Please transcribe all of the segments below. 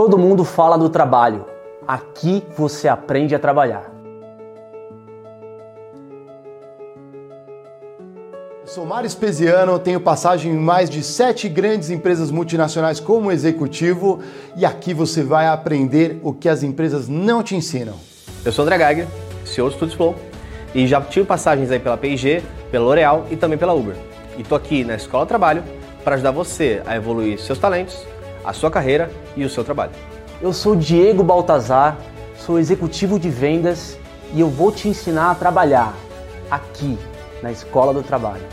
Todo mundo fala do trabalho. Aqui você aprende a trabalhar. Sou Mário Espesiano, tenho passagem em mais de sete grandes empresas multinacionais como executivo e aqui você vai aprender o que as empresas não te ensinam. Eu sou André Geiger, CEO do Studios Flow e já tive passagens aí pela P&G, pela L'Oréal e também pela Uber. E tô aqui na Escola Trabalho para ajudar você a evoluir seus talentos, a sua carreira e o seu trabalho. Eu sou Diego Baltazar, sou executivo de vendas e eu vou te ensinar a trabalhar aqui na Escola do Trabalho.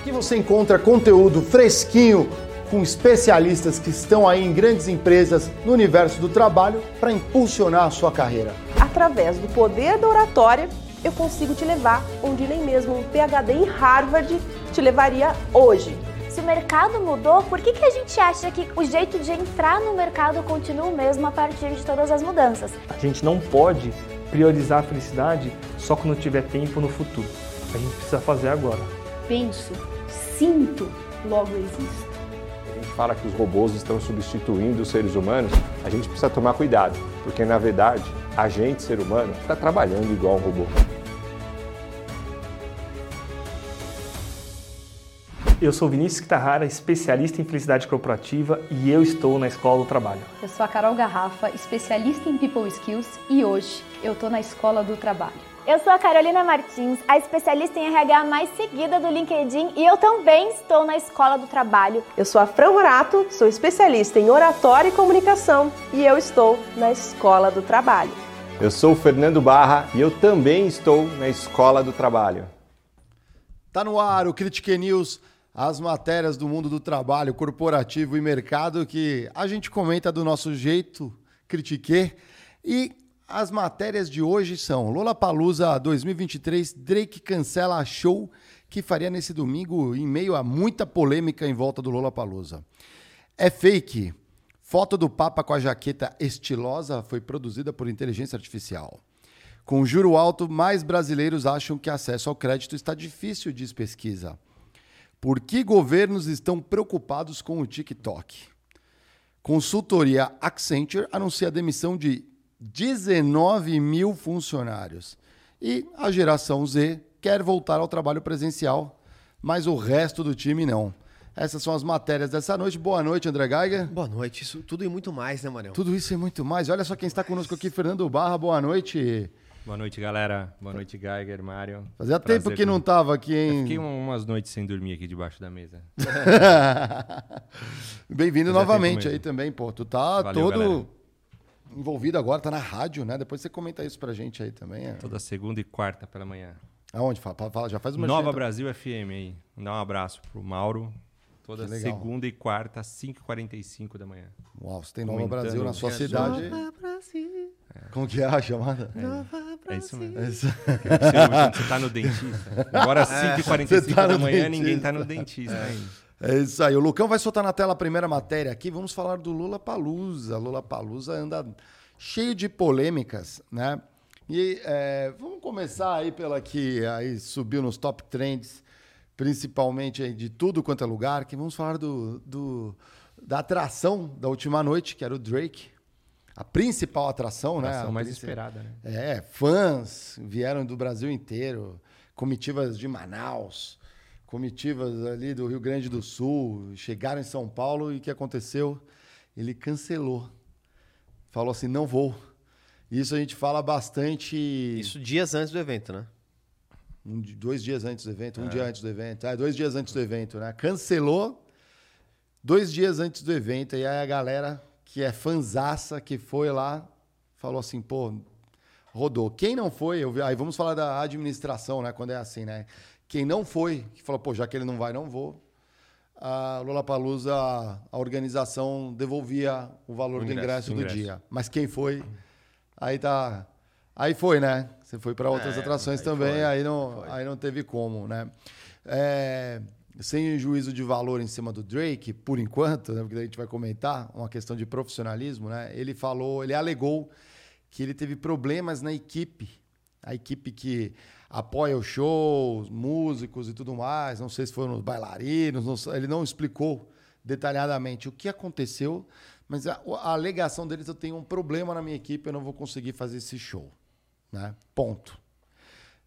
Aqui você encontra conteúdo fresquinho com especialistas que estão aí em grandes empresas no universo do trabalho para impulsionar a sua carreira. Através do poder da oratória, eu consigo te levar onde nem mesmo um PhD em Harvard te levaria hoje. Se o mercado mudou, por que, que a gente acha que o jeito de entrar no mercado continua o mesmo a partir de todas as mudanças? A gente não pode priorizar a felicidade só quando tiver tempo no futuro. A gente precisa fazer agora. Penso, sinto, logo existo. A gente fala que os robôs estão substituindo os seres humanos, a gente precisa tomar cuidado, porque na verdade a gente, ser humano, está trabalhando igual um robô. Eu sou Vinícius Kitahara, especialista em felicidade corporativa e eu estou na Escola do Trabalho. Eu sou a Carol Garrafa, especialista em People Skills e hoje eu estou na Escola do Trabalho. Eu sou a Carolina Martins, a especialista em RH mais seguida do LinkedIn e eu também estou na Escola do Trabalho. Eu sou a Fran Morato, sou especialista em oratória e comunicação e eu estou na Escola do Trabalho. Eu sou o Fernando Barra e eu também estou na Escola do Trabalho. Tá no ar o Critique News as matérias do mundo do trabalho corporativo e mercado que a gente comenta do nosso jeito, critique. E as matérias de hoje são Lola Palusa 2023, Drake cancela a show que faria nesse domingo em meio a muita polêmica em volta do Lola Palusa. É fake. Foto do Papa com a jaqueta estilosa foi produzida por inteligência artificial. Com juro alto, mais brasileiros acham que acesso ao crédito está difícil, diz pesquisa. Por que governos estão preocupados com o TikTok? Consultoria Accenture anuncia a demissão de 19 mil funcionários. E a geração Z quer voltar ao trabalho presencial, mas o resto do time não. Essas são as matérias dessa noite. Boa noite, André Geiger. Boa noite. Isso tudo e muito mais, né, Manel? Tudo isso e muito mais. Olha só quem está conosco aqui, Fernando Barra. Boa noite. Boa noite, galera. Boa noite, Geiger, Mário. Fazia Prazer tempo que não tava aqui, hein? Eu fiquei umas noites sem dormir aqui debaixo da mesa. Bem-vindo novamente aí também, pô. Tu tá Valeu, todo galera. envolvido agora, tá na rádio, né? Depois você comenta isso pra gente aí também. É. Toda segunda e quarta pela manhã. Aonde? Fala, fala já faz uma Nova Brasil FM aí. Dá um abraço pro Mauro. Toda segunda e quarta, às 5h45 da manhã. Uau, você tem Nova Brasil na sua cidade. Nova Brasil. Como que é a chamada? É, é isso mesmo. É isso. Você tá no dentista. Agora às 5h45 tá da manhã, dentista. ninguém tá no dentista é. É isso aí. O Lucão vai soltar na tela a primeira matéria aqui. Vamos falar do Lula Palusa. Lula Palusa anda cheio de polêmicas, né? E é, vamos começar aí pela que aí subiu nos top trends, principalmente aí de tudo quanto é lugar. Que vamos falar do, do da atração da última noite, que era o Drake, a principal atração, né? a atração né? mais esperada, né? É, fãs vieram do Brasil inteiro, comitivas de Manaus, comitivas ali do Rio Grande do Sul, chegaram em São Paulo e o que aconteceu? Ele cancelou. Falou assim: não vou. Isso a gente fala bastante. Isso dias antes do evento, né? Um, dois dias antes do evento, um é. dia antes do evento. É, dois dias antes do evento, né? Cancelou dois dias antes do evento, e aí a galera que é fanzaça, que foi lá, falou assim, pô, rodou. Quem não foi, eu vi, aí vamos falar da administração, né? Quando é assim, né? Quem não foi, que falou, pô, já que ele não vai, não vou. A Lollapalooza, a organização devolvia o valor o ingresso, do ingresso, ingresso do dia. Mas quem foi, aí tá... Aí foi, né? Você foi para outras é, atrações aí também, foi, aí, não, aí não teve como, né? É, sem juízo de valor em cima do Drake, por enquanto, né, porque a gente vai comentar uma questão de profissionalismo, né? Ele falou, ele alegou que ele teve problemas na equipe, a equipe que apoia o show, os músicos e tudo mais. Não sei se foram os bailarinos, não, ele não explicou detalhadamente o que aconteceu, mas a, a alegação deles eu tenho um problema na minha equipe, eu não vou conseguir fazer esse show. Né? Ponto.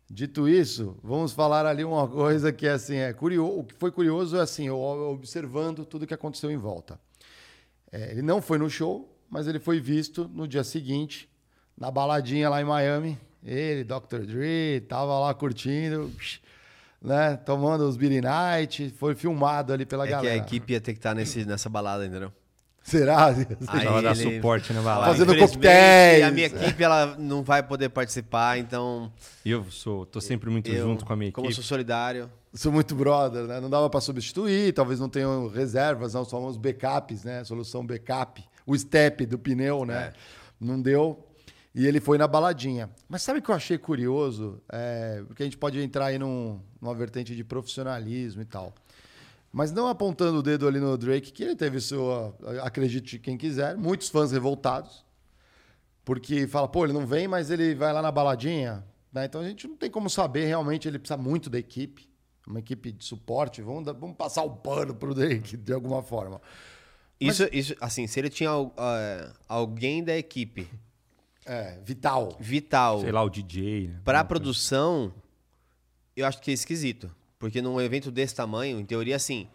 Dito isso, vamos falar ali uma coisa que assim é curioso. O que foi curioso é assim, observando tudo que aconteceu em volta. É, ele não foi no show, mas ele foi visto no dia seguinte na baladinha lá em Miami. Ele, Dr. Dre, tava lá curtindo, né, tomando os Beer Night, foi filmado ali pela É galera. que a equipe ia ter que estar nesse, nessa balada, entendeu? Será? Aí Ela dá ele- suporte balada. Fazendo Infelizmente, coquetéis. A minha equipe ela não vai poder participar, então E eu sou, tô sempre muito eu, junto com a minha como equipe. sou solidário, Sou muito brother, né? Não dava para substituir, talvez não tenham reservas, não, só os backups, né? Solução backup, o step do pneu, né? É. Não deu. E ele foi na baladinha. Mas sabe o que eu achei curioso? É, porque a gente pode entrar aí num, numa vertente de profissionalismo e tal. Mas não apontando o dedo ali no Drake, que ele teve sua. Acredite quem quiser, muitos fãs revoltados. Porque fala, pô, ele não vem, mas ele vai lá na baladinha. né? Então a gente não tem como saber realmente, ele precisa muito da equipe. Uma equipe de suporte. Vamos, dar- vamos passar o pano pro Drake de alguma forma. Isso, isso, assim, se ele tinha ah, alguém da equipe É, vital. vital Sei lá, o DJ, né? pra produção, eu acho que é esquisito. Porque num evento desse tamanho, em teoria, assim,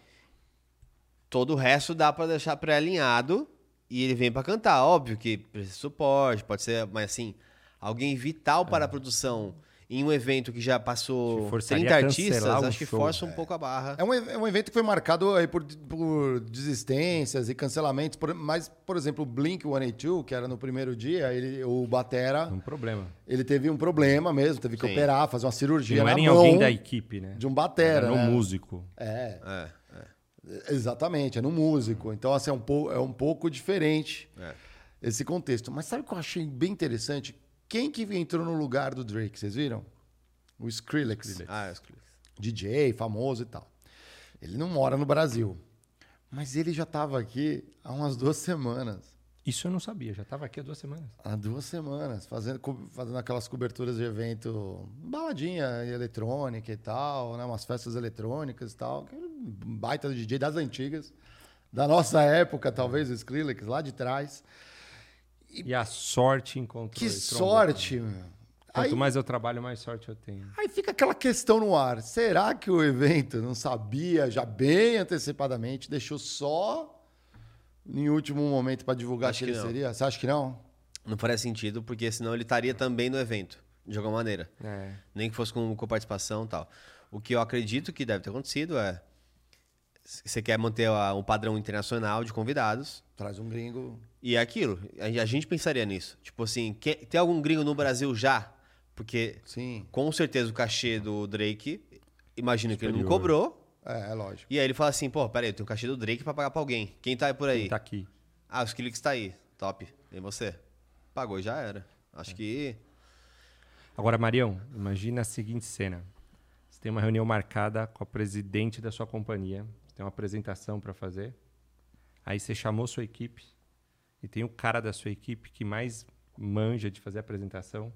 todo o resto dá pra deixar pré-alinhado e ele vem pra cantar. Óbvio que precisa de suporte, pode ser, mas assim, alguém vital para a produção em um evento que já passou Que forçaria 30 a artistas, acho que show. força um pouco a barra. É um, é um evento que foi marcado aí por, por desistências e cancelamentos. por- mas, por exemplo, o Blink-182, que era no primeiro dia, ele, o Batera, Um problema. ele teve um problema mesmo, teve que Sim. operar, fazer uma cirurgia não na era em mão alguém da equipe, né? de um batera, Era no né? músico. É, É, exatamente, é no músico. Então, assim, é um, pou- é um pouco diferente é. esse contexto. Mas sabe o que eu achei bem interessante? Quem que entrou no lugar do Drake, vocês viram? O Skrillex. Ah, eu escolhi. DJ, famoso e tal. Ele não mora no Brasil. Mas ele já estava aqui há umas duas semanas. Isso eu não sabia, já tava aqui há duas semanas. Há duas semanas, fazendo, fazendo aquelas coberturas de evento, baladinha eletrônica e tal, né? umas festas eletrônicas e tal. um Baita DJ das antigas, da nossa época, talvez, o Skrillex, lá de trás. E a sorte encontrou. Que sorte, meu. Quanto Aí, mais eu trabalho, mais sorte eu tenho. aí fica aquela questão no ar. Será que o evento não sabia já bem antecipadamente, deixou só em último momento para divulgar Acho que, ele não. seria? Você acha que não? Não faria sentido, porque senão ele estaria também no evento, de alguma maneira. É. Nem que fosse com, com participação e tal. O que eu acredito que deve ter acontecido é. Você quer manter a- um padrão internacional de convidados. Traz um gringo. E é aquilo. A, a gente pensaria nisso. Tipo assim, que- tem algum gringo no Brasil já? Porque Sim, com certeza o cachê do Drake, imagino que ele não cobrou. é, é lógico. E aí ele fala assim: pô, peraí, eu tenho o cachê do Drake pra pagar pra alguém. Quem tá aí por aí? Quem tá aqui. Ah, o Skrillex tá aí. Top. E você? Pagou, já era. Acho que. Agora, Marião, imagina a seguinte cena. Você tem uma reunião marcada com a presidente da sua companhia, tem uma apresentação para fazer. Aí você chamou sua equipe e tem o cara da sua equipe que mais manja de fazer a apresentação.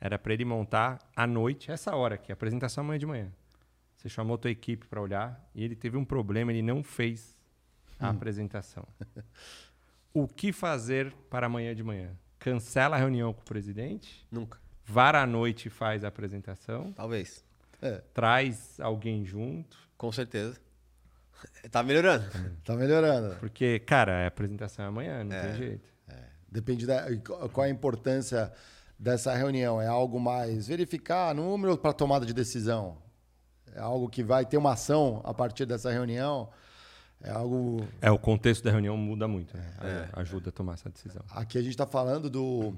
Era para ele montar à noite, essa hora aqui, apresentação amanhã de manhã. Você chamou tua equipe para olhar e ele teve um problema, ele não fez a apresentação. O que fazer para amanhã de manhã? Cancela a reunião com o presidente? Nunca. Vara à noite e faz a apresentação, Talvez. traz alguém junto, Com certeza. Tá melhorando. Tá melhorando. porque, cara, a apresentação é amanhã, não É. tem jeito. Depende da qual a importância dessa reunião. É algo mais verificar número para tomada de decisão. É algo que vai ter uma ação a partir dessa reunião. É algo. É, o contexto da reunião muda muito, né? ajuda a tomar essa decisão. Aqui a gente está falando do,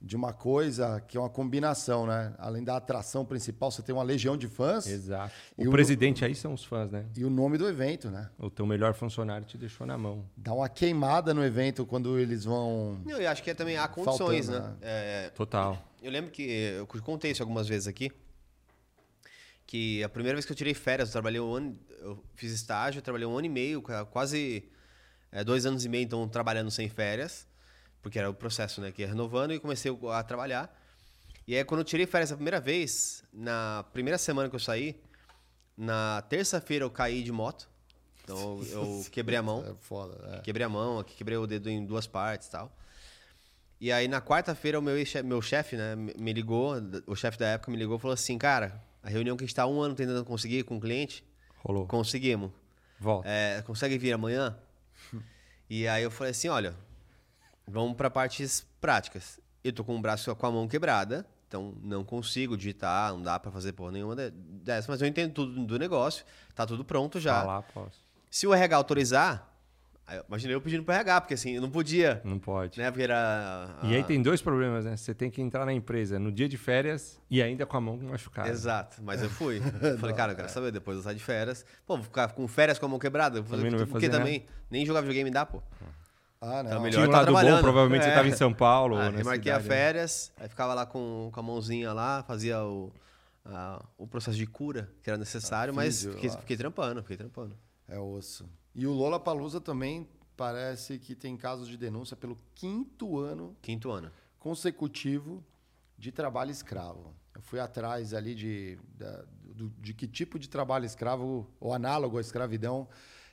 de uma coisa que é uma combinação, né? Além da atração principal, você tem uma legião de fãs Exato. E O o- presidente aí são os fãs, né? e o nome do evento, né? O teu melhor funcionário te deixou na mão. Dá uma queimada no evento quando eles vão. Não, eu acho que é também há condições, Faltando, né? É, Total. eu lembro que eu contei isso algumas vezes aqui. Que a primeira vez que eu tirei férias, eu trabalhei um ano, eu fiz estágio, eu trabalhei um ano e meio, qua- quase é, dois anos e meio, então trabalhando sem férias, porque era o processo, né? Que ia renovando e comecei a trabalhar. E aí, quando eu tirei férias a primeira vez, na primeira semana que eu saí, na terça-feira eu caí de moto. Então eu quebrei a mão. É foda, é. Quebrei a mão, aqui quebrei o dedo em duas partes e tal. E aí na quarta-feira o meu, meu chefe, né, me ligou, o chefe da época me ligou e falou assim, cara, a reunião que a gente tá um ano tentando conseguir com o cliente, Rolou. conseguimos. Volta. É, consegue vir amanhã? e aí eu falei assim, olha, vamos para partes práticas. Eu tô com o braço com a mão quebrada, então não consigo digitar, não dá para fazer porra nenhuma de- dessa, mas eu entendo tudo do negócio, tá tudo pronto já. Falar, posso. Se o RH autorizar, imaginei eu pedindo pro RH, porque assim, eu não podia, Não pode. né, porque era... E aí a- tem dois problemas, né? Você tem que entrar na empresa no dia de férias e ainda com a mão machucada. Exato, mas eu fui. Falei, cara, eu quero saber, depois eu saio de férias. Pô, vou ficar com férias com a mão quebrada? Vou Também não vai Porque fazer também, nem jogar videogame dá, pô. Ah, não. Tá melhor. Tinha um tá lado bom, provavelmente você É. estava em São Paulo. Ah, ou na eu marquei a cidade, né? férias, aí ficava lá com, com a mãozinha lá, fazia o, a- o processo de cura que era necessário, mas físio fiquei, fiquei trampando, fiquei trampando. É osso. E o Lola Palusa também parece que tem casos de denúncia pelo quinto ano Quinto ano. consecutivo de trabalho escravo. Eu fui atrás ali de, da- do- de que tipo de trabalho escravo ou análogo à escravidão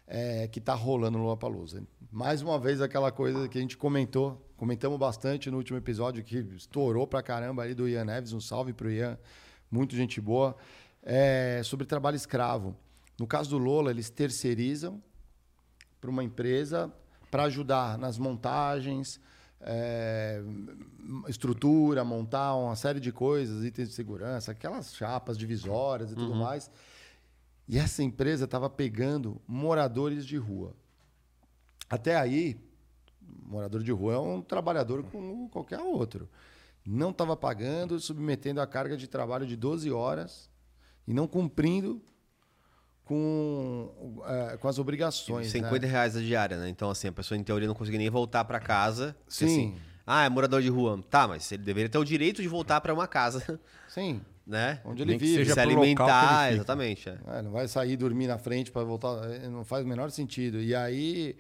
é, que está rolando no Lollapalooza. Mais uma vez aquela coisa que a gente comentou, comentamos bastante no último episódio que estourou pra caramba ali do Ian Neves, um salve pro Ian, muito gente boa, é, sobre trabalho escravo. No caso do Lola, eles terceirizam para uma empresa para ajudar nas montagens, é, estrutura, montar uma série de coisas, itens de segurança, aquelas chapas divisórias e tudo mais. E essa empresa estava pegando moradores de rua. Até aí, morador de rua é um trabalhador como qualquer outro. Não estava pagando, submetendo a carga de trabalho de 12 horas e não cumprindo com, eh, com as obrigações. 50 né? reais a diária, né? Então, assim, a pessoa em teoria não conseguia nem voltar pra casa. Sim. Assim, ah, é morador de rua. Tá, mas ele deveria ter o direito de voltar pra uma casa, Sim, né? onde ele Nem que vive. seja Se pro local que ele alimentar, exatamente. é. É, não vai sair dormir na frente para voltar, é, não faz o menor sentido. E aí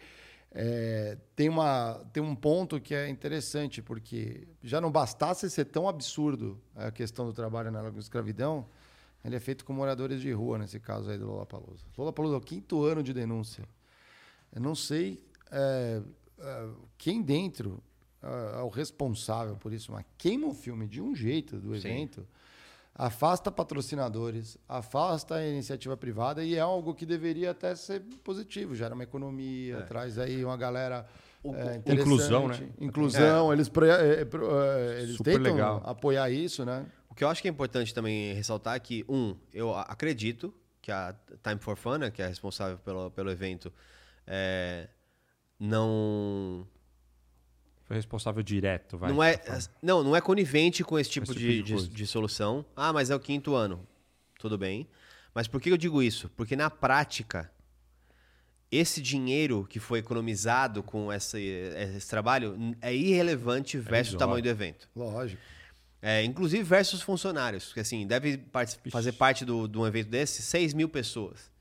é, tem, uma, tem um ponto que é interessante, porque já não bastasse ser tão absurdo a questão do trabalho na escravidão, ele é feito com moradores de rua, nesse caso aí do Lollapalooza. Lollapalooza é o quinto ano de denúncia. Eu não sei é, é, quem dentro é, é o responsável por isso, mas queima o filme de um jeito do Sim. evento, afasta patrocinadores, afasta a iniciativa privada e é algo que deveria até ser positivo, gera uma economia, traz aí uma galera é. Inclusão, né? Inclusão, eles, pro- é, pro- é, eles Super tentam legal. apoiar isso, né? O que eu acho que é importante também ressaltar é que, um, eu acredito que a Time for Fun, né, que é responsável pelo, pelo evento, é, não Foi responsável direto, vai. não é tá não não é conivente com esse tipo, Esse tipo de, de de, de solução. Ah, mas é o quinto ano, tudo bem. Mas por que eu digo isso? Porque na prática esse dinheiro que foi economizado com essa, esse trabalho é irrelevante versus o irrisório. tamanho do evento. Lógico. É, inclusive versus funcionários, porque assim, deve fazer parte do, de um evento desse 6 mil pessoas.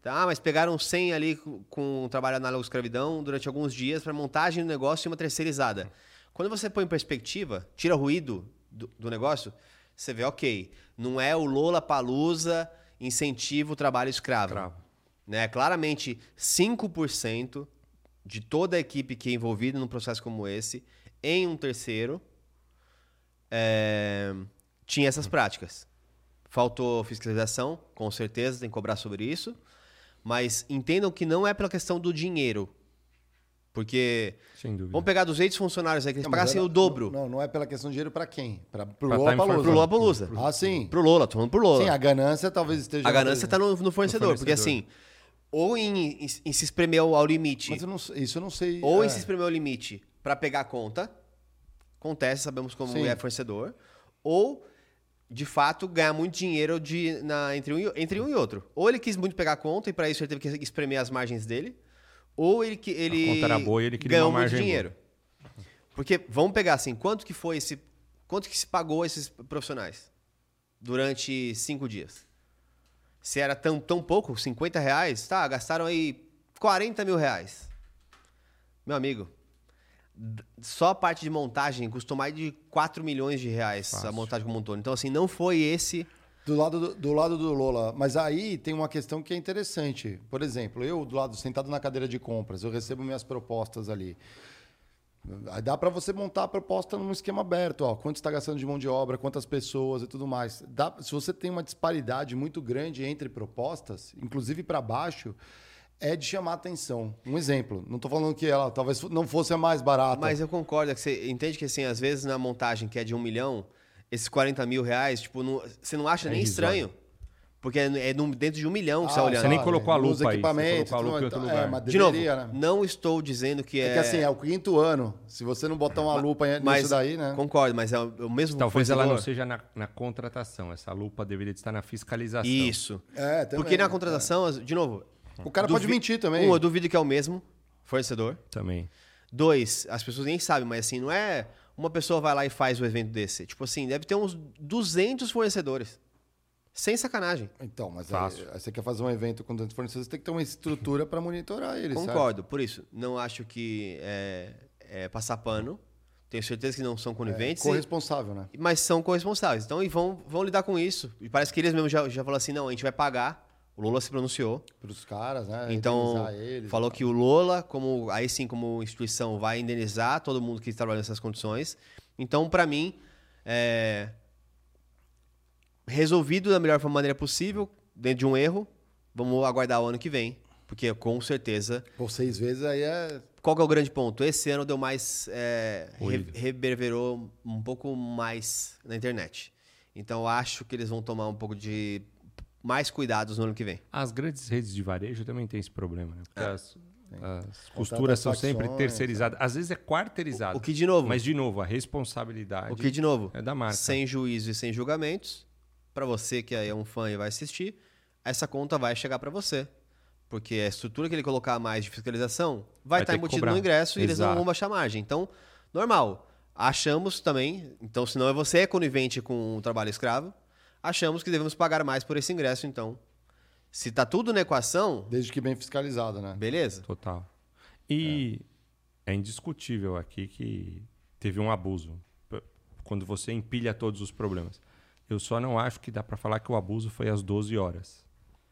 Tá, mas pegaram 100 ali com, um trabalho análogo à escravidão durante alguns dias para montagem do negócio e uma terceirizada. Quando você põe em perspectiva, tira o ruído do, do negócio, você vê, ok, não é o Lola Palusa incentiva o trabalho escravo. Escravo. Né? Claramente, 5% de toda a equipe que é envolvida num processo como esse, em um terceiro, é, tinha essas práticas. Faltou fiscalização, com certeza, tem que cobrar sobre isso. Mas entendam que não é pela questão do dinheiro. Porque Sem dúvida. vamos pegar 200 funcionários aí que eles Não, pagassem era- o dobro Não, não é pela questão de dinheiro para quem? Para pro Pra Time for Lollapalooza. pro Lollapalooza. Ah, sim. Pro Lola, tô falando pro Lola. Sim, a ganância talvez esteja... A ganância está no, no fornecedor, porque assim, ou em, em- em se espremer ao limite, Mas eu não, sei- isso eu não sei... ou é. em se espremer ao limite para pegar a conta, acontece, sabemos como Sim. é fornecedor, ou de fato ganhar muito dinheiro de, na, entre, um, e- entre um e outro. Ou ele quis muito pegar a conta e para isso ele teve que espremer as margens dele, ou ele, que- ele conta era boa e ele queria ganhou uma muito dinheiro. Porque vamos pegar assim, quanto que foi esse, quanto que se pagou esses profissionais durante cinco dias? Se era tão, tão pouco, 50 reais, tá, gastaram aí 40 mil reais. Meu amigo, só a parte de montagem custou mais de 4 milhões de reais a Fácil. montagem que montou. Então, assim, não foi esse Do lado do, do lado do Lola. Mas aí tem uma questão que é interessante. Por exemplo, eu, do lado, sentado na cadeira de compras, eu recebo minhas propostas ali. Aí dá para você montar a proposta num esquema aberto, ó, quanto está gastando de mão de obra, quantas pessoas e tudo mais. Dá, se você tem uma disparidade muito grande entre propostas, inclusive para baixo, é de chamar atenção. Um exemplo, não estou falando que ela talvez não fosse a mais barata. Mas eu concordo, é que você entende que assim, às vezes na montagem que é de um milhão, esses 40 mil reais, tipo, não- você não acha É nem estranho. Porque é, é dentro de um milhão que você Ah, tá olhando. Você nem colocou a nos lupa aí, você equipamentos, colocou a lupa em outro então, é, lugar. mas De novo, né? não estou dizendo que é. É que assim, é o quinto ano. Se você não botar uma lupa nisso mas, daí, né? Concordo, mas é o, mesmo Talvez ela não seja na, na contratação. Essa lupa deveria estar na fiscalização. Isso. É, também, Porque na contratação, de novo. O cara pode mentir também. Um, eu duvido que é o mesmo fornecedor. Também. Dois, as pessoas nem sabem, mas assim, não é uma pessoa vai lá e faz o evento desse. Tipo assim, deve ter uns 200 fornecedores. Sem sacanagem. Então, mas aí, Fácil. aí você quer fazer um evento com tantos fornecedores, você tem que ter uma estrutura para monitorar eles. Concordo, por isso. Não acho que é, é passar pano. Tenho certeza que não são coniventes. e- Corresponsável, né? mas são corresponsáveis. Então, e vão, vão lidar com isso. E parece que eles mesmos já, já falaram assim: não, a gente vai pagar. O Lula se pronunciou. Para os caras, né? Então, eles falou que o Lola, como aí sim, como instituição, vai indenizar todo mundo que trabalha nessas condições. Então, para mim, é resolvido da melhor maneira possível, dentro de um erro. Vamos aguardar o ano que vem, porque com certeza. Por seis vezes aí é. Qual que é o grande ponto? Esse ano deu mais. É, re- reverberou um pouco mais na internet. Então, eu acho que eles vão tomar um pouco de mais cuidados no ano que vem. As grandes redes de varejo também têm esse problema, né? Porque É. as, as costuras são sempre terceirizadas. Às vezes é quarteirizado. O que, de novo, Mas, de novo, a responsabilidade O que, de novo, é da marca. sem juízo e sem julgamentos, para você que é um fã e vai assistir, essa conta vai chegar para você. Porque a estrutura que ele colocar mais de fiscalização vai Vai estar ter que embutido cobrar. no ingresso e eles não Exato. vão baixar a margem. Então, normal. Achamos também, então, se não é você é conivente com o trabalho escravo, achamos que devemos pagar mais por esse ingresso, então. Se tá tudo na equação, Desde que bem fiscalizado, né? beleza. Total. E é. indiscutível aqui que teve um abuso quando você empilha todos os problemas. Eu só não acho que dá para falar que o abuso foi às 12 horas.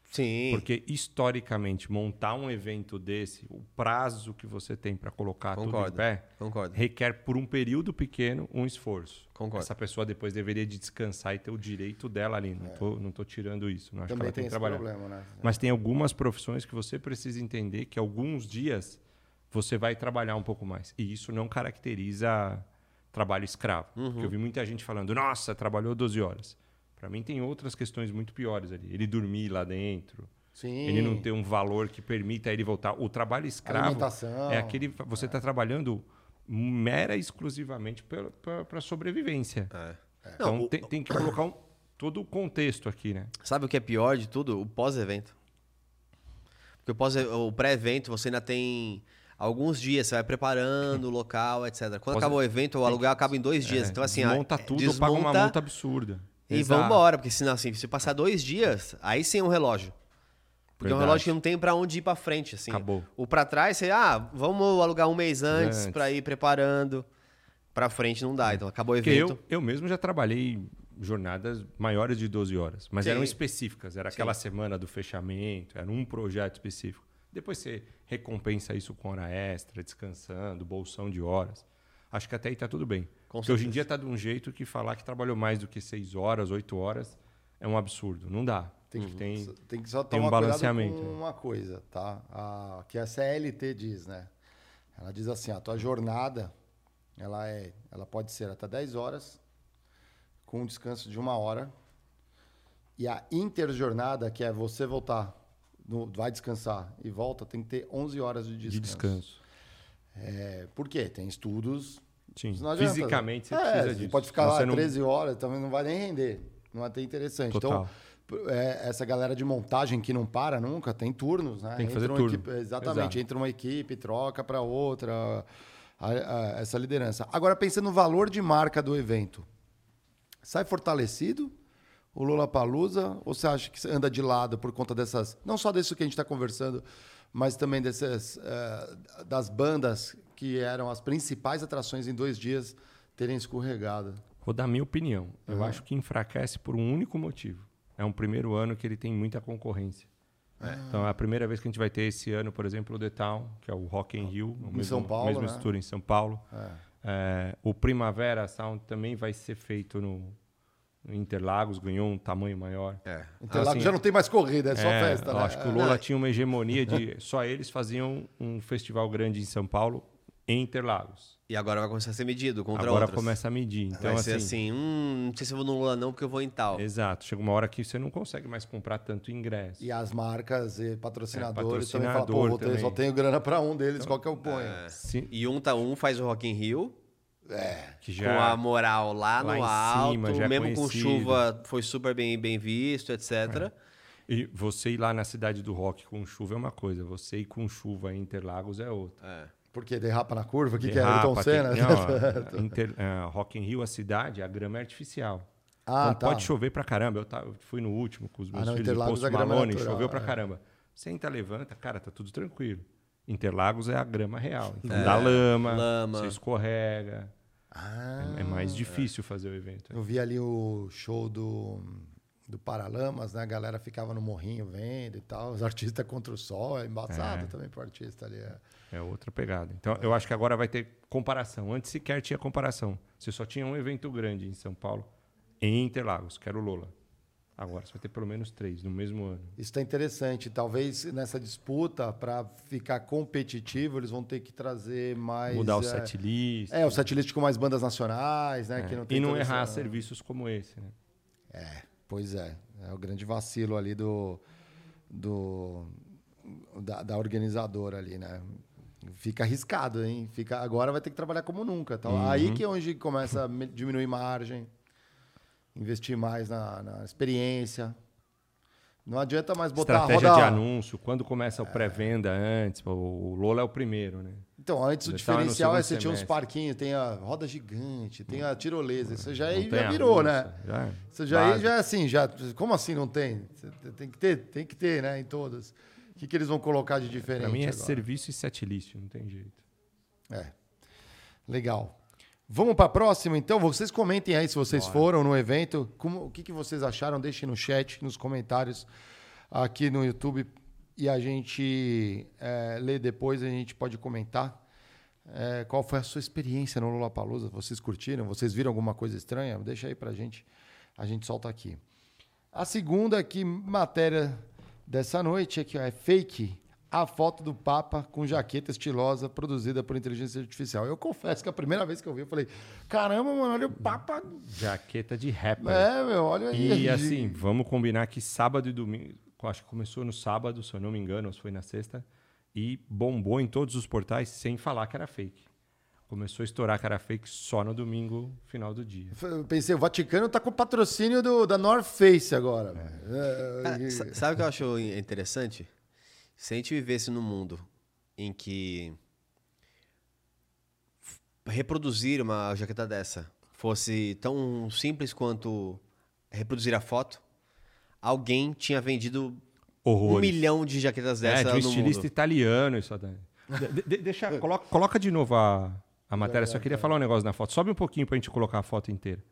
Sim. Porque, historicamente, montar um evento desse, o prazo que você tem para colocar tudo em Concordo. pé, Concordo. requer, por um período pequeno, um esforço. Concordo. Essa pessoa depois deveria de descansar e ter o direito dela ali. Não, tô, não tô tirando isso. Não acho Também que ela tem tem que trabalhar. problema, né? Mas tem algumas profissões que você precisa entender que alguns dias você vai trabalhar um pouco mais. E isso não caracteriza trabalho escravo. Uhum. Porque eu vi muita gente falando, nossa, trabalhou 12 horas. Para mim tem outras questões muito piores ali. Ele dormir lá dentro. Sim. Ele não ter um valor que permita ele voltar. O trabalho escravo é aquele você está trabalhando mera e exclusivamente para sobrevivência. É. Então Não, o- tem, tem que colocar um- todo o contexto aqui, né? Sabe o que é pior de tudo? O pós-evento. Porque o, pós o pré-evento você ainda tem alguns dias, você vai preparando o local, etc. Quando Pós- acaba o evento, o aluguel acaba em dois dias. É, então, assim, desmonta tudo, paga uma desmonta multa absurda. E Exato. vamos embora, porque senão, assim, se passar dois dias, aí sim é um relógio. Porque é um Verdade. relógio que não tem pra onde ir pra frente, assim. Acabou. O pra trás, você, ah, vamos alugar um mês antes, Antes. pra ir preparando. Pra frente não dá. Então acabou o Porque evento. eu, eu mesmo já trabalhei jornadas maiores de 12 horas, mas Sim. eram específicas. Era aquela semana do fechamento, era um projeto específico. Depois você recompensa isso com hora extra, descansando, bolsão de horas. Acho que até aí tá tudo bem. Porque hoje em dia tá de um jeito que falar que trabalhou mais do que 6 horas, 8 horas é um absurdo. Não dá. Tem que, tem, tem que só tem um tomar balanceamento. com uma coisa, tá? A, que a CLT diz, né? Ela diz assim, a tua jornada, ela é, ela pode ser até 10 horas, com um descanso de uma hora. E a interjornada, que é você voltar, no- vai descansar e volta, tem que ter 11 horas de descanso. de descanso. É, por quê? Tem estudos. Sim. não adianta. Fisicamente você É, precisa você disso. pode ficar lá você não- 13 horas, também não vai nem render. Não vai ter interessante. Total. Então, é, essa galera de montagem que não para nunca, tem turnos, né? Tem que fazer uma turno. equipe- exatamente, Exato. entra uma equipe, troca para outra, a- a- essa liderança. Agora, pensando no valor de marca do evento, sai fortalecido o Lula Palusa ou você acha que anda de lado por conta dessas, não só disso que a gente está conversando, mas também dessas eh, das bandas que eram as principais atrações em dois dias terem escorregado? Vou dar minha opinião. Eu acho que enfraquece por um único motivo. é um primeiro ano que ele tem muita concorrência. Então é a primeira vez que a gente vai ter esse ano, por exemplo, o The Town, que é o Rock in Rio, o Em mesmo, São Paulo, mesma né? estrutura em São Paulo. É, o Primavera Sound também vai ser feito no, Interlagos, ganhou um tamanho maior. É. Interlagos Assim, já não tem mais corrida, é só É, festa, eu né? acho que o Lola tinha uma hegemonia de só eles faziam um festival grande em São Paulo em Interlagos. E agora vai começar a ser medido contra Agora outros. começa a medir. Então, vai ser assim, assim, hum, não sei se eu vou no Lula não, porque eu vou em tal. Exato. Chega uma hora que você não consegue mais comprar tanto ingresso. E as marcas e patrocinadores É, também falam, pô, vou ter- também. só tenho grana pra um deles, qual que eu ponho? Se- E um, tá, um faz o Rock in Rio, que com já a moral lá, lá no em alto, cima, já é mesmo com chuva, foi super bem, bem visto, etc. E você ir lá na cidade do rock com chuva é uma coisa, você ir com chuva em Interlagos é outra. É. Porque derrapa na curva? O que, que é? Ayrton tem- Senna? não, a- Inter- a Rock in Rio, a cidade, a grama é artificial. Ah, então tá. pode chover pra caramba. Eu, ta- eu fui no último com os meus Ah, não, filhos de Interlagos Poço grama é Malone, natural, choveu pra é. caramba. Senta, levanta, cara, tá tudo tranquilo. Interlagos é a grama real. Então dá lama, lama. você escorrega. Ah, É, é mais difícil fazer o evento. eu vi ali o show do, do Paralamas, né? A galera ficava no morrinho vendo e tal. Os artistas contra o sol, é embaçado também pro artista ali. É. Outra pegada. Então, eu acho que agora vai ter comparação. Antes sequer tinha comparação. Você só tinha um evento grande em São Paulo, em Interlagos, que era o Lola. Agora você vai ter pelo menos três no mesmo ano. Isso tá interessante. Talvez nessa disputa, para ficar competitivo, eles vão ter que trazer mais. Mudar o é, setlist. É, o setlist com mais bandas nacionais, né? É, Que não tem e não errar essa- serviços como esse. Né? É, pois é. É o grande vacilo ali do, do da, da organizadora ali, né? Fica arriscado, hein? Fica, agora vai ter que trabalhar como nunca. Então, Uhum. Aí que é onde começa a diminuir margem, investir mais na, na experiência. Não adianta mais botar Estratégia a roda... de anúncio, quando começa o pré-venda antes, o Lola é o primeiro, né? Então, antes o no diferencial é você tinha uns parquinhos, tem a roda gigante, tem a tirolesa. Isso já, aí já virou, né? já é Você já aí já é assim, já. Como assim não tem? Tem que ter, tem que ter, né? Em todas. O que, que eles vão colocar de diferente? Pra mim é agora? serviço e setlist, não tem jeito. É. Legal. Vamos para a próxima, então. Vocês comentem aí se vocês foram no evento. Como, o que, que vocês acharam? Deixem no chat, nos comentários aqui no YouTube. E a gente é, lê depois, a gente pode comentar. É, qual foi a sua experiência no Lollapalooza? Vocês curtiram? Vocês viram alguma coisa estranha? Deixa aí pra gente. A gente solta aqui. A segunda aqui, matéria dessa noite, aqui, ó, é fake. A foto do Papa com jaqueta estilosa produzida por inteligência artificial. Eu confesso que a primeira vez que eu vi, eu falei: caramba, mano, olha o Papa. Jaqueta de rapper. É, meu, olha aí. E assim, vamos combinar que sábado e domingo, acho que começou no sábado, se eu não me engano, ou foi na sexta, e bombou em todos os portais sem falar que era fake. Começou a estourar era fake só no domingo, final do dia. Eu pensei, o Vaticano tá com o patrocínio do, da North Face agora. É, Cara, e- sa- sabe o que eu acho interessante? Se a gente vivesse num mundo em que reproduzir uma jaqueta dessa fosse tão simples quanto reproduzir a foto, alguém tinha vendido um Horrores. milhão de jaquetas É, dessa de um no estilista mundo. italiano isso daí. De- de- deixa, coloca, coloca de novo a, a matéria, só queria falar um negócio na foto. Sobe um pouquinho pra gente colocar a foto inteira.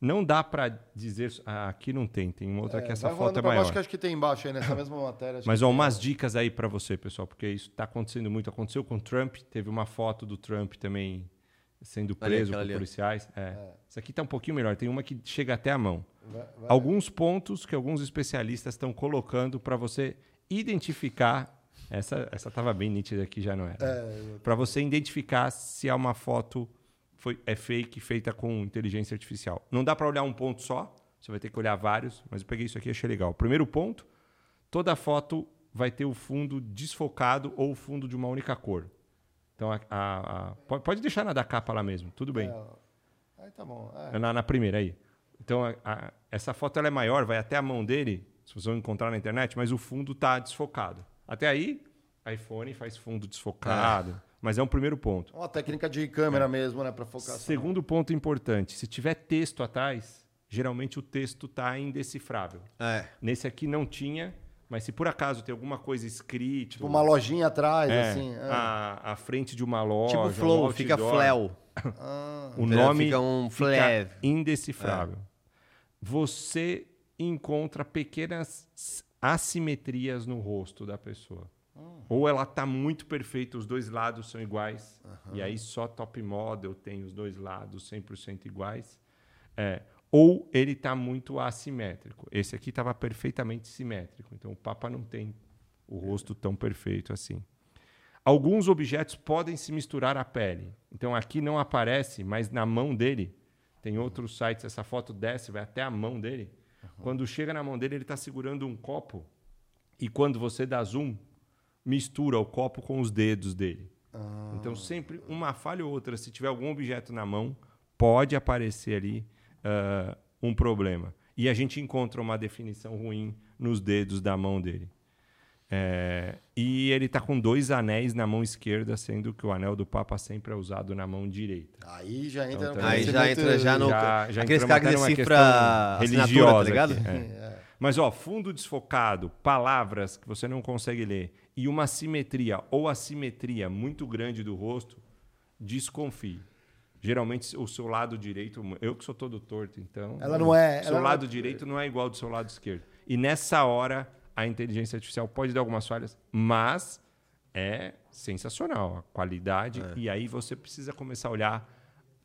Não dá pra dizer... Ah, aqui não tem, tem uma outra que essa vai foto é maior. baixo, que acho que tem embaixo aí nessa mesma matéria. Mas ó, umas dicas aí pra você, pessoal, porque isso tá acontecendo muito. Aconteceu com o Trump, teve uma foto do Trump também sendo Ali, preso aquela por ali, policiais. É. Isso aqui tá um pouquinho melhor, tem uma que chega até a mão. Alguns pontos que alguns especialistas estão colocando para você identificar. Essa, essa tava bem nítida aqui, já não era. É, Para você identificar se é uma foto foi, é fake feita com inteligência artificial. Não dá para olhar um ponto só, você vai ter que olhar vários, mas eu peguei isso aqui e achei legal. Primeiro ponto, toda foto vai ter o fundo desfocado ou o fundo de uma única cor. Então, a, a- a- pode, deixar na da capa lá mesmo, tudo bem. Aí tá bom. é. Na, na primeira aí. Então, a- essa foto ela é maior, vai até a mão dele, se vocês vão encontrar na internet, mas o fundo está desfocado. Até aí, iPhone faz fundo desfocado, mas é um primeiro ponto. Uma técnica de câmera mesmo, né? Pra focar. Segundo ponto importante, se tiver texto atrás, geralmente o texto está indecifrável. É. Nesse aqui não tinha, mas se por acaso tem alguma coisa escrita, Tipo uma lojinha atrás, é, assim. é. a, a frente de uma loja, Tipo um flow, fica outdoor, flel. O nome Fica um fica indecifrável. Você encontra pequenas assimetrias no rosto da pessoa. Ou ela tá muito perfeita, os dois lados são iguais, e aí só top model tem os dois lados 100% iguais. É, ou ele tá muito assimétrico. Esse aqui estava perfeitamente simétrico, então o Papa não tem o rosto tão perfeito assim. Alguns objetos podem se misturar à pele. Então aqui não aparece, mas na mão dele, tem outros sites, essa foto desce, vai até a mão dele. Quando chega na mão dele, ele está segurando um copo. E quando você dá zoom, mistura o copo com os dedos dele. Então sempre uma falha ou outra, se tiver algum objeto na mão, pode aparecer ali ah, um problema. E a gente encontra uma definição ruim nos dedos da mão dele. É, e ele está com dois anéis na mão esquerda, sendo que o anel do Papa sempre é usado na mão direita. Aí já entra Então, no Aí já entra já no. Já- já aqueles caras que decifra tá religiosa ligado? aqui, é. Mas, ó, fundo desfocado, palavras que você não consegue ler e uma simetria ou assimetria muito grande do rosto, desconfie. Geralmente, o seu lado direito, eu que sou todo torto, então. Ela não é- Seu ela não- lado direito não é igual ao do seu lado esquerdo. E nessa hora, a inteligência artificial pode dar algumas falhas, mas é sensacional a qualidade. É. E aí você precisa começar a olhar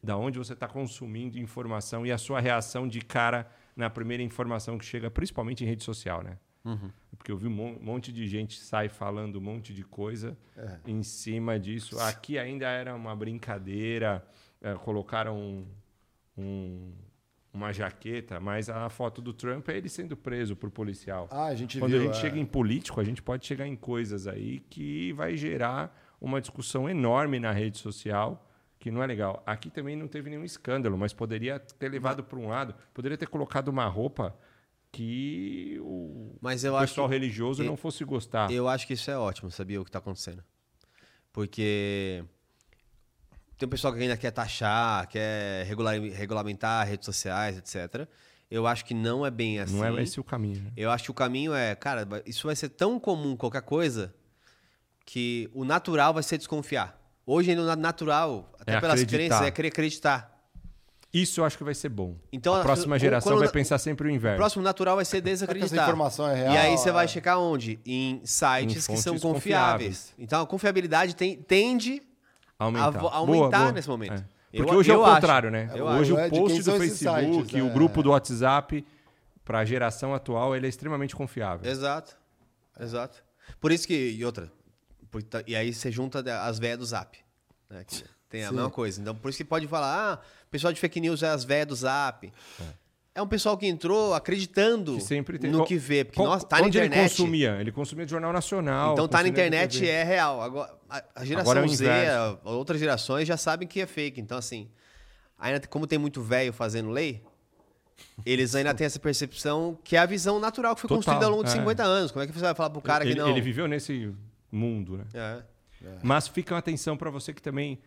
da onde você está consumindo informação e a sua reação de cara na primeira informação que chega, principalmente em rede social, né? Uhum. Porque eu vi um mon- monte de gente sai falando um monte de coisa em cima disso. Aqui ainda era uma brincadeira, eh, colocaram um- um- uma jaqueta, mas a foto do Trump é ele sendo preso por policial. Ah, a gente Quando viu, a gente é. chega em político, a gente pode chegar em coisas aí que vai gerar uma discussão enorme na rede social, que não é legal. Aqui também não teve nenhum escândalo, mas poderia ter levado para um lado, poderia ter colocado uma roupa que o Mas eu acho pessoal que- religioso eu- não fosse gostar. Eu acho que isso é ótimo, sabia o que está acontecendo. Porque tem um pessoal que ainda quer taxar, quer regular, regulamentar redes sociais, etc. Eu acho que não é bem assim. Não é esse o caminho. né? Eu acho que o caminho é, cara, vai- isso vai ser tão comum qualquer coisa que o natural vai ser desconfiar. Hoje ainda o natural, até É pelas acreditar. crenças, é querer acreditar. Isso eu acho que vai ser bom. Então, a próxima o- geração vai pensar sempre o O inverso. próximo natural vai ser que desacreditar. essa informação é real? E aí você vai É. checar onde? Em sites Em que são confiáveis. confiáveis. Então a confiabilidade tem- tende Aumentar. a Boa, aumentar boa. nesse momento. É. Eu- Porque hoje é eu o acho. contrário, né? Eu hoje acho. É, o quem post do Facebook, sites, o é. grupo do WhatsApp, para a geração atual, ele é extremamente confiável. Exato. Exato. Por isso que. E outra. por- E aí você junta as velhas do Zap. né, Tem a Sim. mesma coisa. Então, por isso que pode falar, ah, o pessoal de fake news é as velhas do Zap. É. um pessoal que entrou acreditando Que sempre tem. no que vê. Porque, qual- nossa, tá na onde ele internet. consumia? Ele consumia de jornal nacional. Então tá na internet é real. Agora, a, a geração Agora é Z, outras gerações já sabem que é fake. Então, assim, ainda como tem muito velho fazendo lei, eles ainda têm essa percepção que é a visão natural que foi Total, construída ao longo de é. 50 anos. Como é que você vai falar pro cara ele, que não... ele viveu nesse mundo, né? É. Mas fica uma atenção para você que também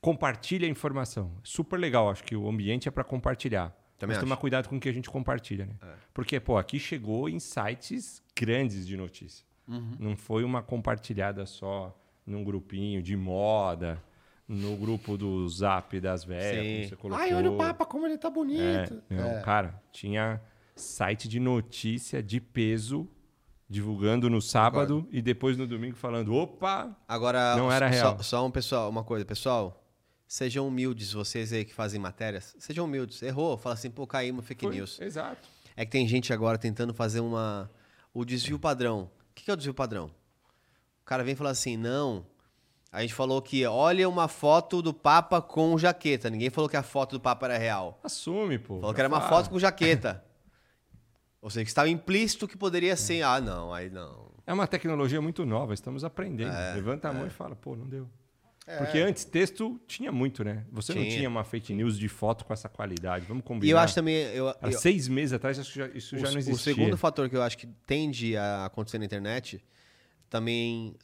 compartilha a informação. Super legal, acho que o ambiente é para compartilhar. Também Mas tomar acho. cuidado com o que a gente compartilha, né? Porque, pô, aqui chegou em sites grandes de notícia. Uhum. Não foi uma compartilhada só num grupinho de moda, no grupo do Zap das velhas, você colocou. Ai, olha o Papa, como ele tá bonito. É, não, É. Cara, tinha site de notícia de peso divulgando no sábado e depois no domingo falando, opa, Agora, Não era só- real. Só, um pessoal, uma coisa, pessoal. Sejam humildes, vocês aí que fazem matérias. Sejam humildes. Errou, fala assim, pô, caímos fake Foi, news. Exato. É que tem gente agora tentando fazer uma. O desvio padrão. O que é o desvio padrão? O cara vem e fala assim: não. A gente falou que olha uma foto do Papa com jaqueta. Ninguém falou que a foto do Papa era real. Assume, pô. Falou que era uma fala. foto com jaqueta. Ou seja, que estava implícito que poderia ser. Ah, não, aí não. É uma tecnologia muito nova, estamos aprendendo. É, Levanta a mão e fala, pô, não deu. Porque antes texto tinha muito, né? Você não Tinha. tinha uma fake news de foto com essa qualidade. Vamos combinar. E eu acho também. Eu, Há eu- seis meses atrás isso já, isso o, já não o existia. segundo fator que eu acho que tende a acontecer na internet, também,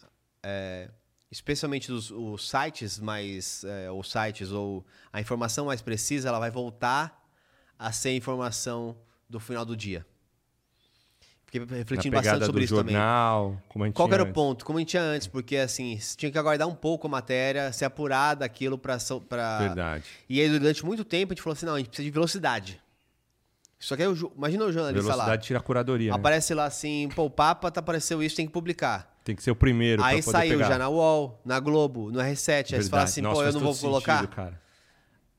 é, especialmente os, os sites mais, é, os sites ou a informação mais precisa, ela vai voltar a ser informação do final do dia. Fiquei refletindo bastante sobre isso também. jornal, como a gente Qual era o antes. ponto? Como a gente tinha antes, porque assim, você tinha que aguardar um pouco a matéria, se apurar daquilo para Verdade. e aí, durante muito tempo, a gente falou assim: não, a gente precisa de velocidade. Só que aí, o imagina o jornalista lá. Velocidade tira a curadoria. né? Aparece lá assim, pô, o Papa tá apareceu isso, tem que publicar. Tem que ser o primeiro Aí pra saiu pegar. já na UOL, na Globo, no R7. Aí você fala Verdade. assim, Nossa, pô, eu não vou colocar. sentido, cara.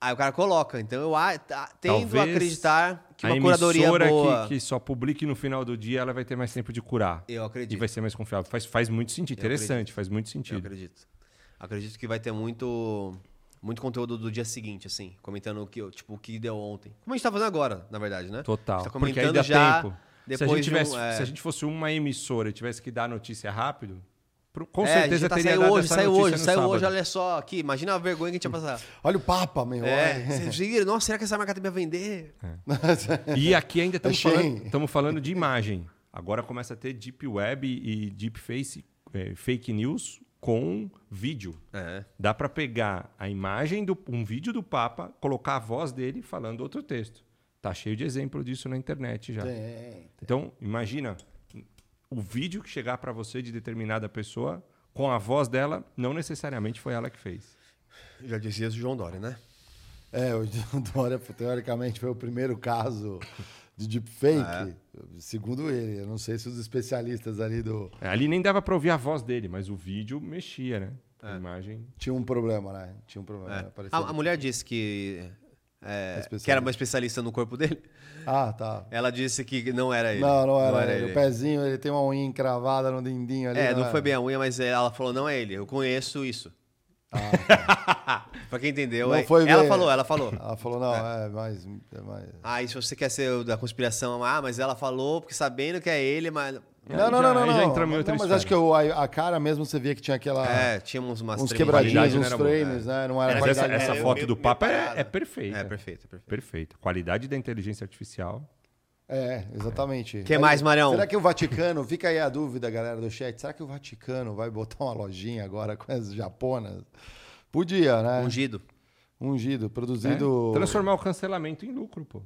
Aí o cara coloca. Então eu a- tá- tendo a Talvez acreditar que a uma curadoria emissora boa. Que, que só publique no final do dia, ela vai ter mais tempo de curar. Eu acredito. E vai ser mais confiável. Faz, faz muito sentido. Eu Interessante, acredito. faz muito Eu sentido. acredito. Acredito que vai ter muito muito conteúdo do dia seguinte, assim, comentando o que, eu- tipo, o que deu ontem. Como a gente tá fazendo agora, na verdade, né? Total. A tá Porque aí comentando dá já tempo. Se a, depois gente de um, tivesse, é. se a gente fosse uma emissora e tivesse que dar notícia rápido, com É, certeza tá, teria hoje, essa saiu hoje, no saiu sábado. hoje, olha só aqui. Imagina a vergonha que a gente ia passar. Olha o Papa, meu. É, olha. vocês viram? Nossa, será que essa marca também vai vender? E aqui ainda estamos falando, estamos falando de imagem. Agora começa a ter Deep Web e Deep Face, é, fake news com vídeo. É. Dá para pegar a imagem do um vídeo do Papa, colocar a voz dele falando outro texto. Tá cheio de exemplo disso na internet já. Tem. Então, imagina o vídeo que chegar para você de determinada pessoa com a voz dela, não necessariamente foi ela que fez. Já dizia o João Dória, né? É, o Dória, teoricamente, foi o primeiro caso de deepfake, segundo ele. Eu não sei se os especialistas ali do. É, Ali nem dava para ouvir a voz dele, mas o vídeo mexia, né? A imagem. Tinha um problema, né? Tinha um problema. É. parecia- A, a mulher disse que, é, que era uma especialista no corpo dele. Ah, tá. Ela disse que não era ele. Não, não era, ele. O pezinho, ele tem uma unha encravada no dindinho ali. É, não era. foi bem a unha, mas ela falou, não é ele, eu conheço isso. pra quem entendeu, Ah, Não aí- foi ela bem. falou, ela falou. Ela falou, não, é, mais, é mais. Ah, e se você quer ser da conspiração, ah, mas ela falou porque sabendo que é ele, mas... Não, não, já- não, não. aí já não. entramos em outra Não, mas acho que o- a, a cara mesmo você via que tinha aquela. É, tínhamos umas uns quebradinhos, não uns era boa. frames, né? Não era Mas essa, qualidade- essa é, foto meio- do Papa é, é perfeita. É, perfeito, perfeito. Perfeita. Qualidade da inteligência artificial. É, exatamente. Que mais, Marião? Será que o Vaticano, fica aí a dúvida, galera do chat, será que o Vaticano vai botar uma lojinha agora com as japonas? Podia, né? Ungido. Ungido, É? produzido. Transformar o cancelamento em lucro, pô.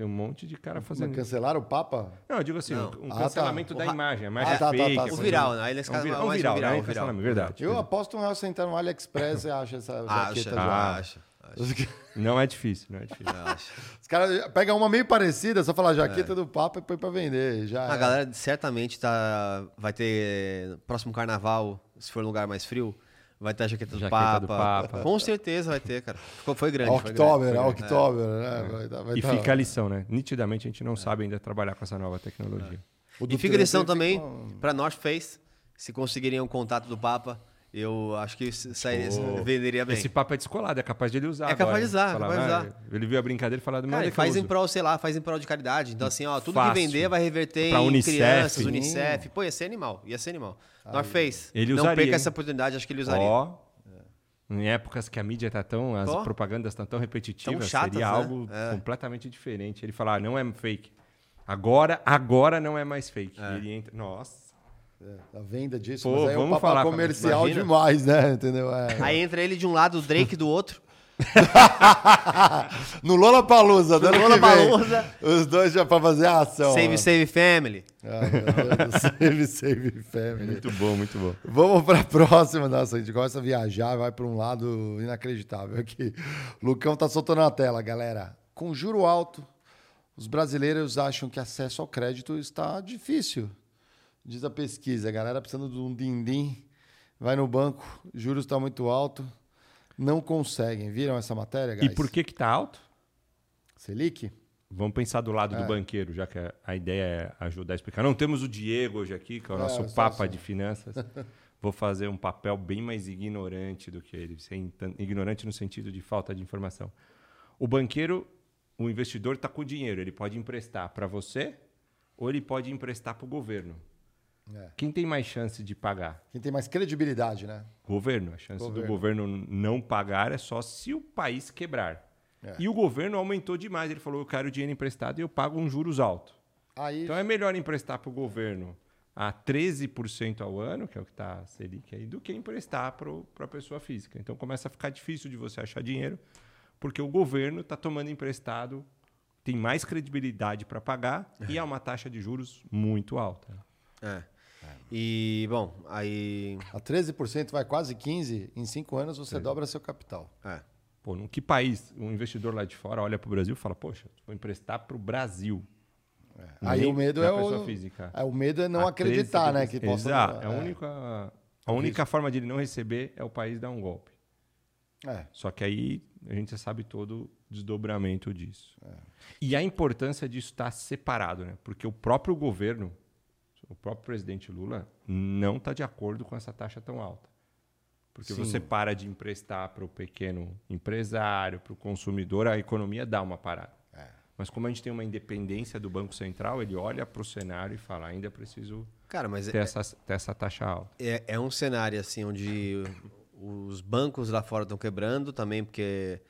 Tem um monte de cara Mas fazendo isso. Cancelaram o Papa? Não, eu digo assim, Não. um Ah, cancelamento tá. da O imagem. A imagem Ah, é tá, tá, fake. tá. é O coisa- viral, né? Aí nesse É um caso, viral, mais um o viral, viral, né? o viral. Cancelamento, verdade. Eu aposto um real você entrar no AliExpress e acha essa Acha, jaqueta já. Ah. acha, acha, Não é difícil, não é difícil. acha. Os caras pegam uma meio parecida, só falar jaqueta do Papa e põe pra vender. Já A é. galera certamente tá, vai ter próximo carnaval, se for um lugar mais frio, vai ter a jaqueta do, Jaqueta Papa. do Papa. Com certeza vai ter, cara. Ficou, foi grande. foi Oktober, grande. Oktober, né? Vai vai E dar- fica a lição, né? Nitidamente a gente não sabe ainda trabalhar com essa nova tecnologia. O do E fica a lição também ficou- para North Face, se conseguirem o contato do Papa, eu acho que sairia, Pô, venderia bem. Esse papo é descolado, é capaz de ele usar. É capaz agora. de usar, é Falar, capaz de "Ah, usar." Ele viu a brincadeira e falou, Cara, que e faz em uso." prol, sei lá, faz em prol de caridade. Então, assim, ó, tudo Fácil. que vender vai reverter Pra em Unicef. crianças. Unicef. Pô, ia ser animal, ia ser animal. North Face, Ele não usaria, perca hein? essa oportunidade, acho que ele usaria. Ó, em épocas que a mídia tá tão, as Ó. propagandas estão tão repetitivas, Tão chatas, seria né? algo É. completamente diferente. Ele falar, ah, não é fake. Agora, agora não é mais fake. É. Ele entra, nossa. A venda disso, Pô, mas aí é um papo falar, comercial demais, né? Entendeu? É. Aí entra ele de um lado, o Drake do outro. no Lollapalooza, dando No que vem. Lollapalooza. Os dois já pra fazer a ação. Save, ó. save family. Ah, meu Deus, save, save family. Muito bom, muito bom. Vamos para a próxima. Nossa, a gente começa a viajar, vai para um lado inacreditável aqui. Lucão tá soltando na tela, galera. Com juro alto, os brasileiros acham que acesso ao crédito está difícil. Diz a pesquisa. A galera precisando de um din-din, vai no banco, juros está muito alto, não conseguem. Viram essa matéria, E guys? por que que tá alto? Selic? Vamos pensar do lado É. do banqueiro, já que a, ideia é ajudar a explicar. Não temos o Diego hoje aqui, que é o É, nosso papa só. de finanças. Vou fazer um papel bem mais ignorante do que ele, ignorante no sentido de falta de informação. O banqueiro, o investidor está com dinheiro, ele pode emprestar para você ou ele pode emprestar para o governo. É. Quem tem mais chance de pagar? Quem tem mais credibilidade, né? Governo. A chance Governo. do governo não pagar é só se o país quebrar. É. E o governo aumentou demais. Ele falou: eu quero dinheiro emprestado e eu pago um juros alto. Aí, Então é melhor emprestar para o governo a 13% ao ano, que é o que está a Selic aí, do que emprestar para a pessoa física. Então começa a ficar difícil de você achar dinheiro, porque o governo está tomando emprestado, tem mais credibilidade para pagar e é uma taxa de juros muito alta. É. E, bom, aí. a 13% vai quase 15%, em cinco anos você Sim. dobra seu capital. É. Pô, num que país um investidor lá de fora olha para o Brasil e fala, poxa, vou emprestar para o Brasil. Aí Nem o medo é pessoa o, física. é o medo é não A acreditar, né, tem que possa Exato. é. A única, a única forma de ele não receber é o país dar um golpe. É. Só que aí a gente já sabe todo o desdobramento disso. É. E a importância disso estar separado, né? Porque o próprio governo, o próprio presidente Lula, não está de acordo com essa taxa tão alta. Porque Sim. você para de emprestar para o pequeno empresário, para o consumidor, a economia dá uma parada. É. Mas como a gente tem uma independência do Banco Central, ele olha para o cenário e fala, ainda preciso Cara, mas ter, é- essa, ter essa taxa alta. É, é um cenário assim onde os bancos lá fora estão quebrando também, porque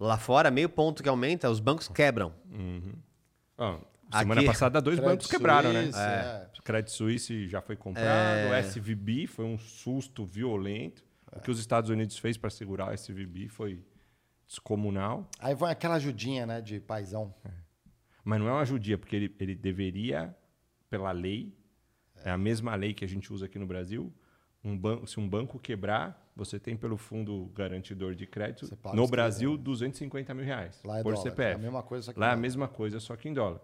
lá fora, meio ponto que aumenta, os bancos quebram. Ó, semana Aqui- passada, dois Credit bancos quebraram, né? É. O Credit Suisse já foi comprado, É. o SVB foi um susto violento. O que os Estados Unidos fez para segurar o SVB foi descomunal. Aí vai aquela ajudinha, né, de paizão. Mas não é uma judia, porque ele, ele deveria, pela lei, é a mesma lei que a gente usa aqui no Brasil, um banco, se um banco quebrar, você tem pelo fundo garantidor de crédito, no Brasil, 250 mil reais Lá é por dólar, CPF. é a mesma coisa, só que Lá é a mesma coisa, só que em dólar.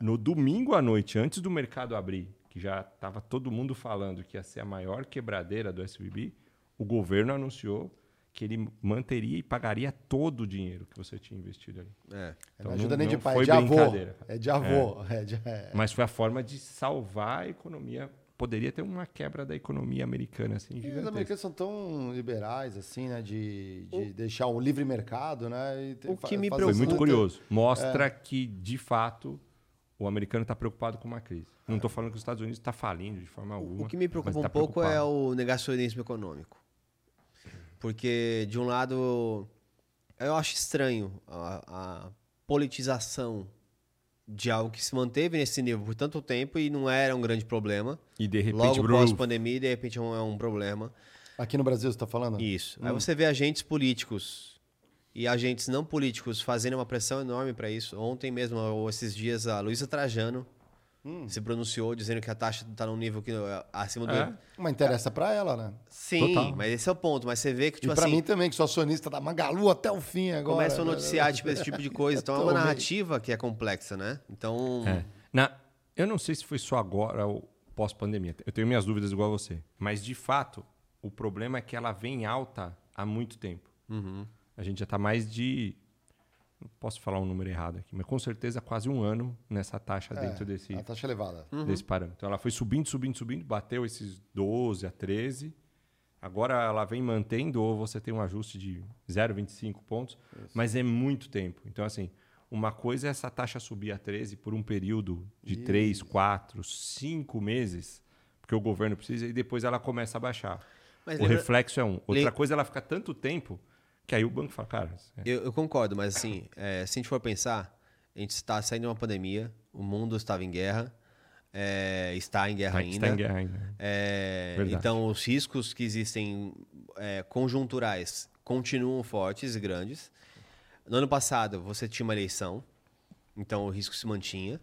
No domingo à noite, antes do mercado abrir, que já estava todo mundo falando que ia ser a maior quebradeira do SVB, o governo anunciou que ele manteria e pagaria todo o dinheiro que você tinha investido ali. É. não ajuda nem de pai, é foi de avô. É de avô. É de- é. Mas foi a forma de salvar a economia. Poderia ter uma quebra da economia americana, assim, E os gigantesca. americanos são tão liberais, assim, né? De, de deixar o livre mercado, né? e ter- o que me fazer Foi preocupa- muito curioso. Mostra É. que, de fato, o americano está preocupado com uma crise. Não estou falando que os Estados Unidos está falindo de forma alguma. O que me preocupa mas um tá pouco é preocupado. o negacionismo econômico. Porque, de um lado, eu acho estranho a, a politização de algo que se manteve nesse nível por tanto tempo e não era um grande problema. E de repente, Logo brum, pós-pandemia, de repente é um, é um problema. Aqui no Brasil, você está falando? Isso. Hum. Aí você vê agentes políticos e agentes não políticos fazendo uma pressão enorme para isso. Ontem mesmo, ou esses dias, a Luísa Trajano Hum. se pronunciou dizendo que a taxa está num nível que acima do. É. Mas interessa pra ela, né? Sim, Total. mas esse é o ponto. Mas você vê que, tipo e pra assim, mim também, que sou acionista da Magalu até o fim agora. começam a né? noticiar tipo, esse tipo de coisa. Então é uma narrativa que é complexa, né? Então. É. Na, eu não sei se foi só agora ou pós-pandemia. Eu tenho minhas dúvidas igual a você. Mas, de fato, o problema é que ela vem alta há muito tempo. Uhum. A gente já está mais de. Não posso falar um número errado aqui, mas com certeza quase um ano nessa taxa É, dentro desse, A taxa elevada. desse parâmetro. Então ela foi subindo, subindo, subindo, bateu esses 12 a 13. Agora ela vem mantendo, ou você tem um ajuste de 0,25 pontos, mas é muito tempo. Então, assim, uma coisa é essa taxa subir a 13 por um período de 3, 4, 5 meses, porque o governo precisa, e depois ela começa a baixar. Mas o lembra- reflexo é um. Outra lem- coisa é ela ficar tanto tempo que aí o banco fala, cara. é, Eu, eu concordo, mas assim, é, se a gente for pensar, a gente está saindo de uma pandemia, o mundo estava em guerra, é, está em guerra ainda. está em guerra ainda. É, então, os riscos que existem é, conjunturais continuam fortes e grandes. No ano passado, você tinha uma eleição, então o risco se mantinha.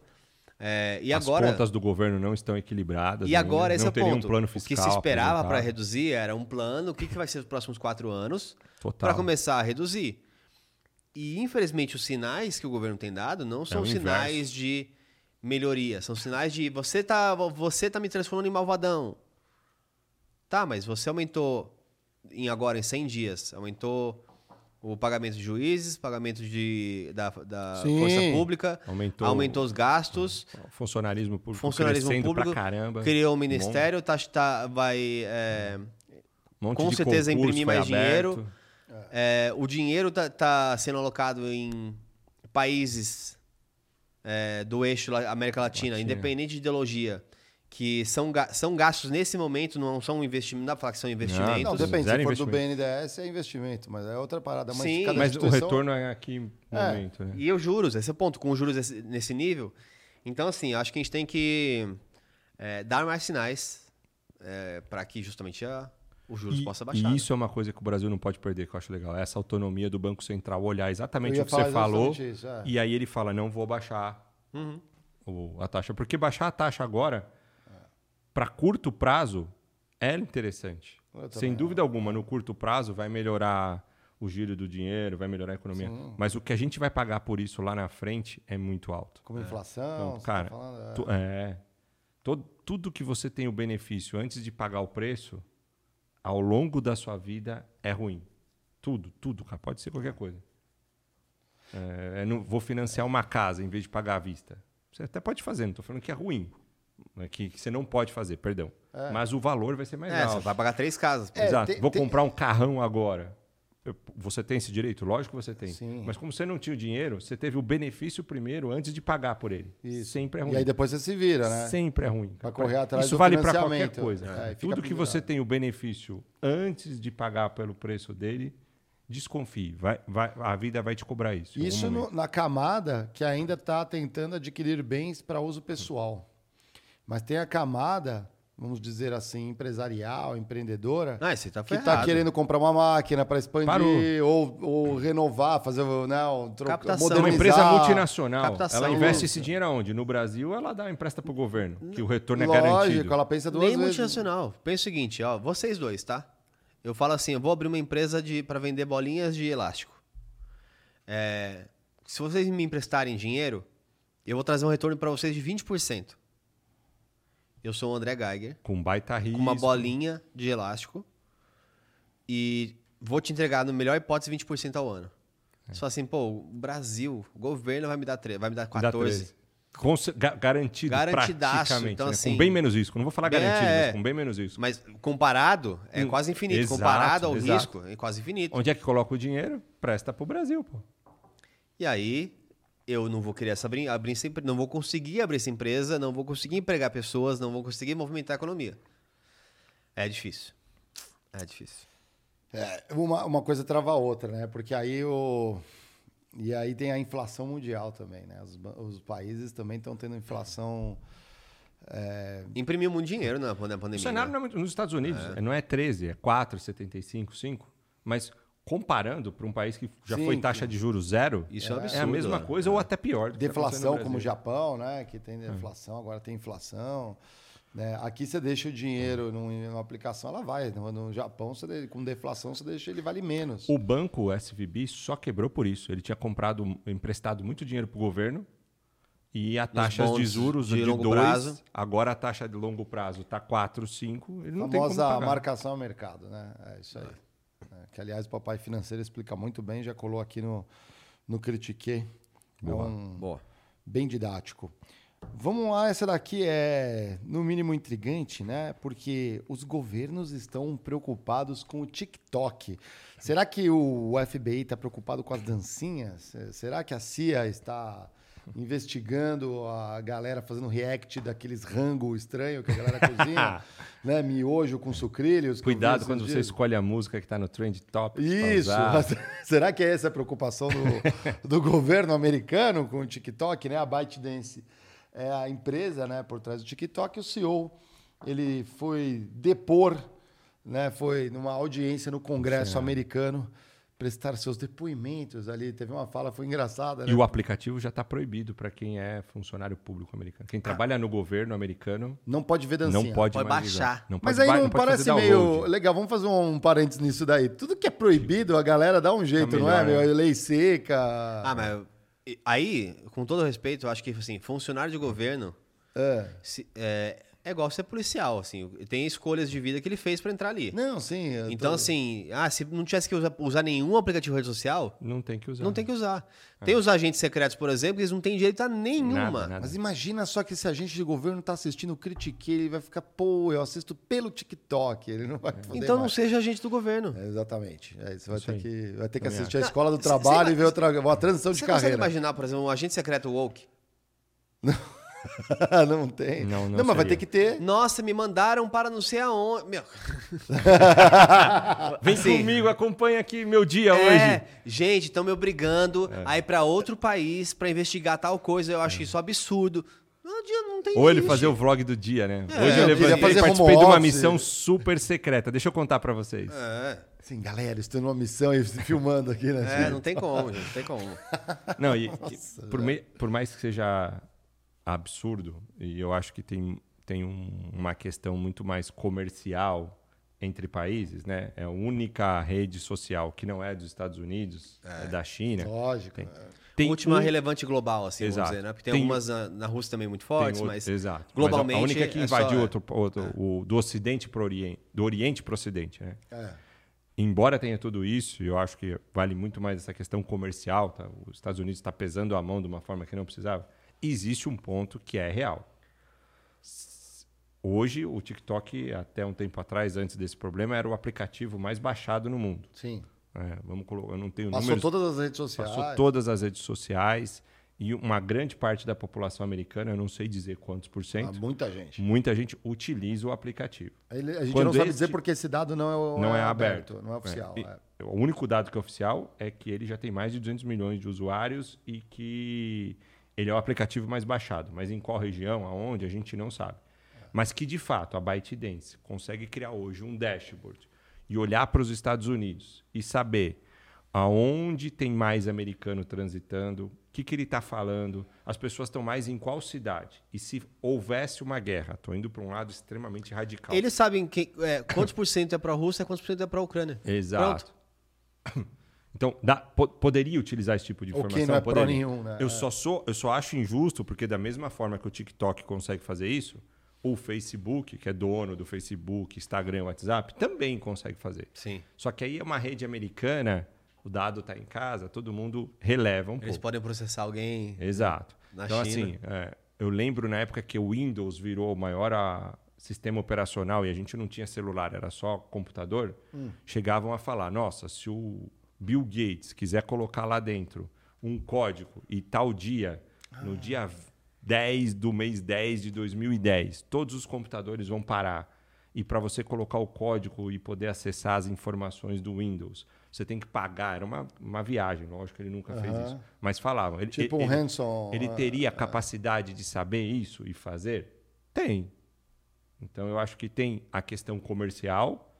É, e As agora, contas do governo não estão equilibradas. e agora esse não é teria ponto. um plano o que fiscal. se esperava para reduzir era um plano. O que, que vai ser os próximos quatro anos para começar a reduzir? E infelizmente os sinais que o governo tem dado não são o sinais de melhoria, são sinais de você tá, você tá me transformando em malvadão. Tá, mas você aumentou em agora em 100 dias, aumentou o pagamento de juízes, pagamento de, da, da Sim. força pública, Aumentou- aumentou os gastos, Funcionalismo público funcionalismo crescendo público, pra caramba. criou um Um ministério, tá, tá, vai é, monte com de certeza imprimir mais aberto. dinheiro. É, o dinheiro tá, tá sendo alocado em países é, do eixo América Latina, Latina. independente de ideologia, que são, são gastos nesse momento, não são investimentos, não dá pra falar que são investimentos. Não, depende. Zero Se for do investimento. BNDES, é investimento, mas é outra parada. Mas Sim. cada Mas o instituição- retorno é aqui no É. momento, né? E os juros, esse é o ponto, com os juros esse- nesse nível. Então, assim, acho que a gente tem que é, dar mais sinais é, para que justamente a, os juros E, possam baixar. e isso é uma coisa que o Brasil não pode perder, que eu acho legal. É Essa autonomia do Banco Central olhar exatamente o que você falou. isso, é. E aí ele fala, não vou baixar Uhum. o- a taxa. Porque baixar a taxa agora, para curto prazo, é interessante. Sem dúvida alguma, no curto prazo vai melhorar o giro do dinheiro, vai melhorar a economia. Sim. Mas o que a gente vai pagar por isso lá na frente é muito alto. Como inflação, Então, você tá cara, falando, é. tu- é. Todo- tudo que você tem o benefício antes de pagar o preço, ao longo da sua vida, é ruim. Tudo, tudo, cara. Pode ser qualquer coisa. É, eu não vou financiar uma casa em vez de pagar à vista. Você até pode fazer, não estou falando que é ruim. É que, que você não pode fazer, perdão. É. Mas o valor vai ser mais É, alto. você vai pagar três casas. pô. Exato. tem- Vou tem- comprar um carrão agora. Eu- Você tem esse direito? Lógico que você tem. Sim. Mas como você não tinha o dinheiro, você teve o benefício primeiro antes de pagar por ele. Sempre é ruim. E aí depois você se vira, né? Sempre é ruim. Pra correr atrás Isso do vale para qualquer coisa. É, Tudo que você tem o benefício antes de pagar pelo preço dele, desconfie. Vai, vai, a vida vai te cobrar isso. Isso no- na camada que ainda está tentando adquirir bens para uso pessoal. Mas tem a camada, vamos dizer assim, empresarial, empreendedora, Ah, esse tá que está querendo comprar uma máquina para expandir ou, ou renovar, fazer né, um troca, Captação. Uma modernizar. empresa multinacional, Captação, ela investe esse dinheiro aonde? No Brasil, ela dá empresta para o governo, que o retorno é Lógico, garantido. ela pensa duas Nem vezes. multinacional. Pensa o seguinte, ó, vocês dois, tá? Eu falo assim, eu vou abrir uma empresa de para vender bolinhas de elástico. É, se vocês me emprestarem dinheiro, eu vou trazer um retorno para vocês de 20%. Eu sou o André Geiger, Com baita risco. com uma bolinha de elástico e vou te entregar, no melhor hipótese, 20% ao ano. Você fala assim, pô, o Brasil, o governo vai me dar, vai me dar Dá 14. 13. Com ga- garantido, Garantidaço, praticamente. então, né? assim- com bem menos risco. Não vou falar garantido, É. mas com bem menos risco. Mas comparado, é Hum, quase infinito. exato, comparado ao exato. risco, é quase infinito. Onde é que coloca o dinheiro? Presta pro Brasil, pô. E aí, eu não vou querer essa abrir, abrir essa empre- não vou conseguir abrir essa empresa, não vou conseguir empregar pessoas, não vou conseguir movimentar a economia. É difícil. É difícil. É, uma, uma coisa trava a outra, né? Porque aí o. E aí tem a inflação mundial também, né? Os, os países também estão tendo inflação. é, Imprimiu muito dinheiro na pande- na O pandemia. cenário né? não é muito- nos Estados Unidos não é 13, é 4,75, 5. Mas comparando para um país que já Sim, foi taxa de juros zero, Isso é é a absurdo, mesma né? coisa ou até pior. tá deflação, no como o. Japão, né? Que tem deflação, agora tem inflação. né? Aqui você deixa o dinheiro num- numa aplicação, ela vai. No, Japão, você com deflação, você deixa ele vale menos. O banco SVB só quebrou por isso. Ele tinha comprado, emprestado muito dinheiro para o governo e a taxa de juros de de, longo 2, prazo. agora a taxa de longo prazo está 4, 5, ele não tem como famosa pagar. marcação ao mercado, né? É isso aí. É, que, aliás, o Papai Financeiro explica muito bem, já colou aqui no, no Critique. É Boa. um- Boa. bem didático. Vamos lá, essa daqui é no mínimo intrigante, né? Porque os governos estão preocupados com o TikTok. Será que o FBI está preocupado com as dancinhas? Será que a CIA está investigando a galera fazendo react daqueles rango estranho que a galera cozinha? né? Miojo com sucrilhos? Cuidado quando você dias? escolhe a música que está no Trend Top. Isso. Será que é essa a preocupação do, do governo americano com o TikTok, né? A ByteDance é a empresa, né, por trás do TikTok. O CEO, ele foi depor, né? Foi numa audiência no Congresso Sim. americano prestar seus depoimentos ali. Teve uma fala, foi engraçada, né? E o aplicativo já está proibido para quem é funcionário público americano. Quem trabalha no governo americano Não pode ver dancinha. não pode, Pode baixar. Não Mas pode aí não, pode parece meio legal. Vamos fazer um parênteses nisso daí. Tudo que é proibido, a galera dá um jeito, não é? melhor, Meu? né? Lei seca. Ah, mas aí, com todo respeito, eu acho que assim, funcionário de governo É. se- é, é igual ser policial, assim, tem escolhas de vida que ele fez pra entrar ali. Não, sim. eu Então, tô- assim, ah, se não tivesse que usar, usar nenhum aplicativo de rede social, Não tem que usar. não tem que usar. Tem os agentes secretos, por exemplo, que eles não têm direito a nenhuma. Nada, nada. Mas imagina só que esse agente de governo tá assistindo o Critique, ele vai ficar, pô, eu assisto pelo TikTok, ele não vai poder Então não mais. seja agente do governo. É, exatamente. É, você vai Isso ter que, vai ter que Também assistir a escola do Não, cê- trabalho cê e ver outra, uma transição de Você consegue carreira. imaginar, por exemplo, um agente secreto woke? não tem. Não, não mas vai ter que ter. Nossa, me mandaram para não sei aonde. Meu. Vem Sim. comigo, acompanha aqui meu dia É, hoje. gente, estão me obrigando a ir para outro país para investigar tal coisa. Eu acho isso absurdo. Não, não Ou ele fazer o vlog do dia, né? É, Hoje eu levantei fazer e participei de uma missão super secreta. Deixa eu contar pra vocês. É, Sim, galera, estou numa missão e filmando aqui, né? é, não tem como, gente, não tem como. Não, e, e por, mei- por mais que seja absurdo, e eu acho que tem, tem um- uma questão muito mais comercial entre países, né? É a única rede social que não é dos Estados Unidos, é, da China. Lógico. Tem, é. tem Última um- relevante global, assim, Exato. vamos dizer, né? Porque tem, Tem- algumas na, na Rússia também muito fortes, outro- mas exato. globalmente Mas a única que é só- invadiu é. outro, outro- o, do Ocidente para o Oriente, do Oriente para o Ocidente, né? É. Embora tenha tudo isso, eu acho que vale muito mais essa questão comercial, tá? Os Estados Unidos está pesando a mão de uma forma que não precisava. Existe um ponto que é real. Hoje, o TikTok, até um tempo atrás, antes desse problema, era o aplicativo mais baixado no mundo. Sim. É, vamos colocar, eu não tenho Passou números. todas as redes sociais. Passou todas as redes sociais e uma grande parte da população americana, eu não sei dizer quantos por Ah, cento, muita gente. muita gente utiliza o aplicativo. Ele- a gente Quando não sabe dizer porque esse dado não é, não é aberto, não é oficial. E é. O único dado que é oficial é que ele já tem mais de 200 milhões de usuários e que ele é o aplicativo mais baixado. Mas em qual região, aonde, a gente não sabe. Mas que, de fato, a ByteDance consegue criar hoje um dashboard e olhar para os Estados Unidos e saber aonde tem mais americano transitando, o que, que ele está falando, as pessoas estão mais em qual cidade. E se houvesse uma guerra, estou indo para um lado extremamente radical. Eles sabem que, é, quantos por cento é para a Rússia e quantos por cento é para a Ucrânia. Exato. Então, dá- po- poderia utilizar esse tipo de O que informação? não é Poderia. nenhum, né? Eu É. só sou, eu só acho injusto porque da mesma forma que o TikTok consegue fazer isso, o Facebook, que é dono do Facebook, Instagram, WhatsApp, também consegue fazer. Sim. Só que aí é uma rede americana, o dado está em casa, todo mundo releva um Eles pouco. podem processar alguém. Exato. Na então, China. assim, é, eu lembro na época que o Windows virou o maior ah, sistema operacional e a gente não tinha celular, era só computador, Hum. chegavam a falar: nossa, se o Bill Gates quiser colocar lá dentro um código e tal dia, no Ah. dia 10 do mês 10 de 2010, todos os computadores vão parar. E para você colocar o código e poder acessar as informações do Windows, você tem que pagar. Era uma, uma viagem, lógico que ele nunca fez isso. Mas falavam. Ele, Tipo um ele, Hanson, Ele é, teria a capacidade de saber isso e fazer? Tem. Então eu acho que tem a questão comercial.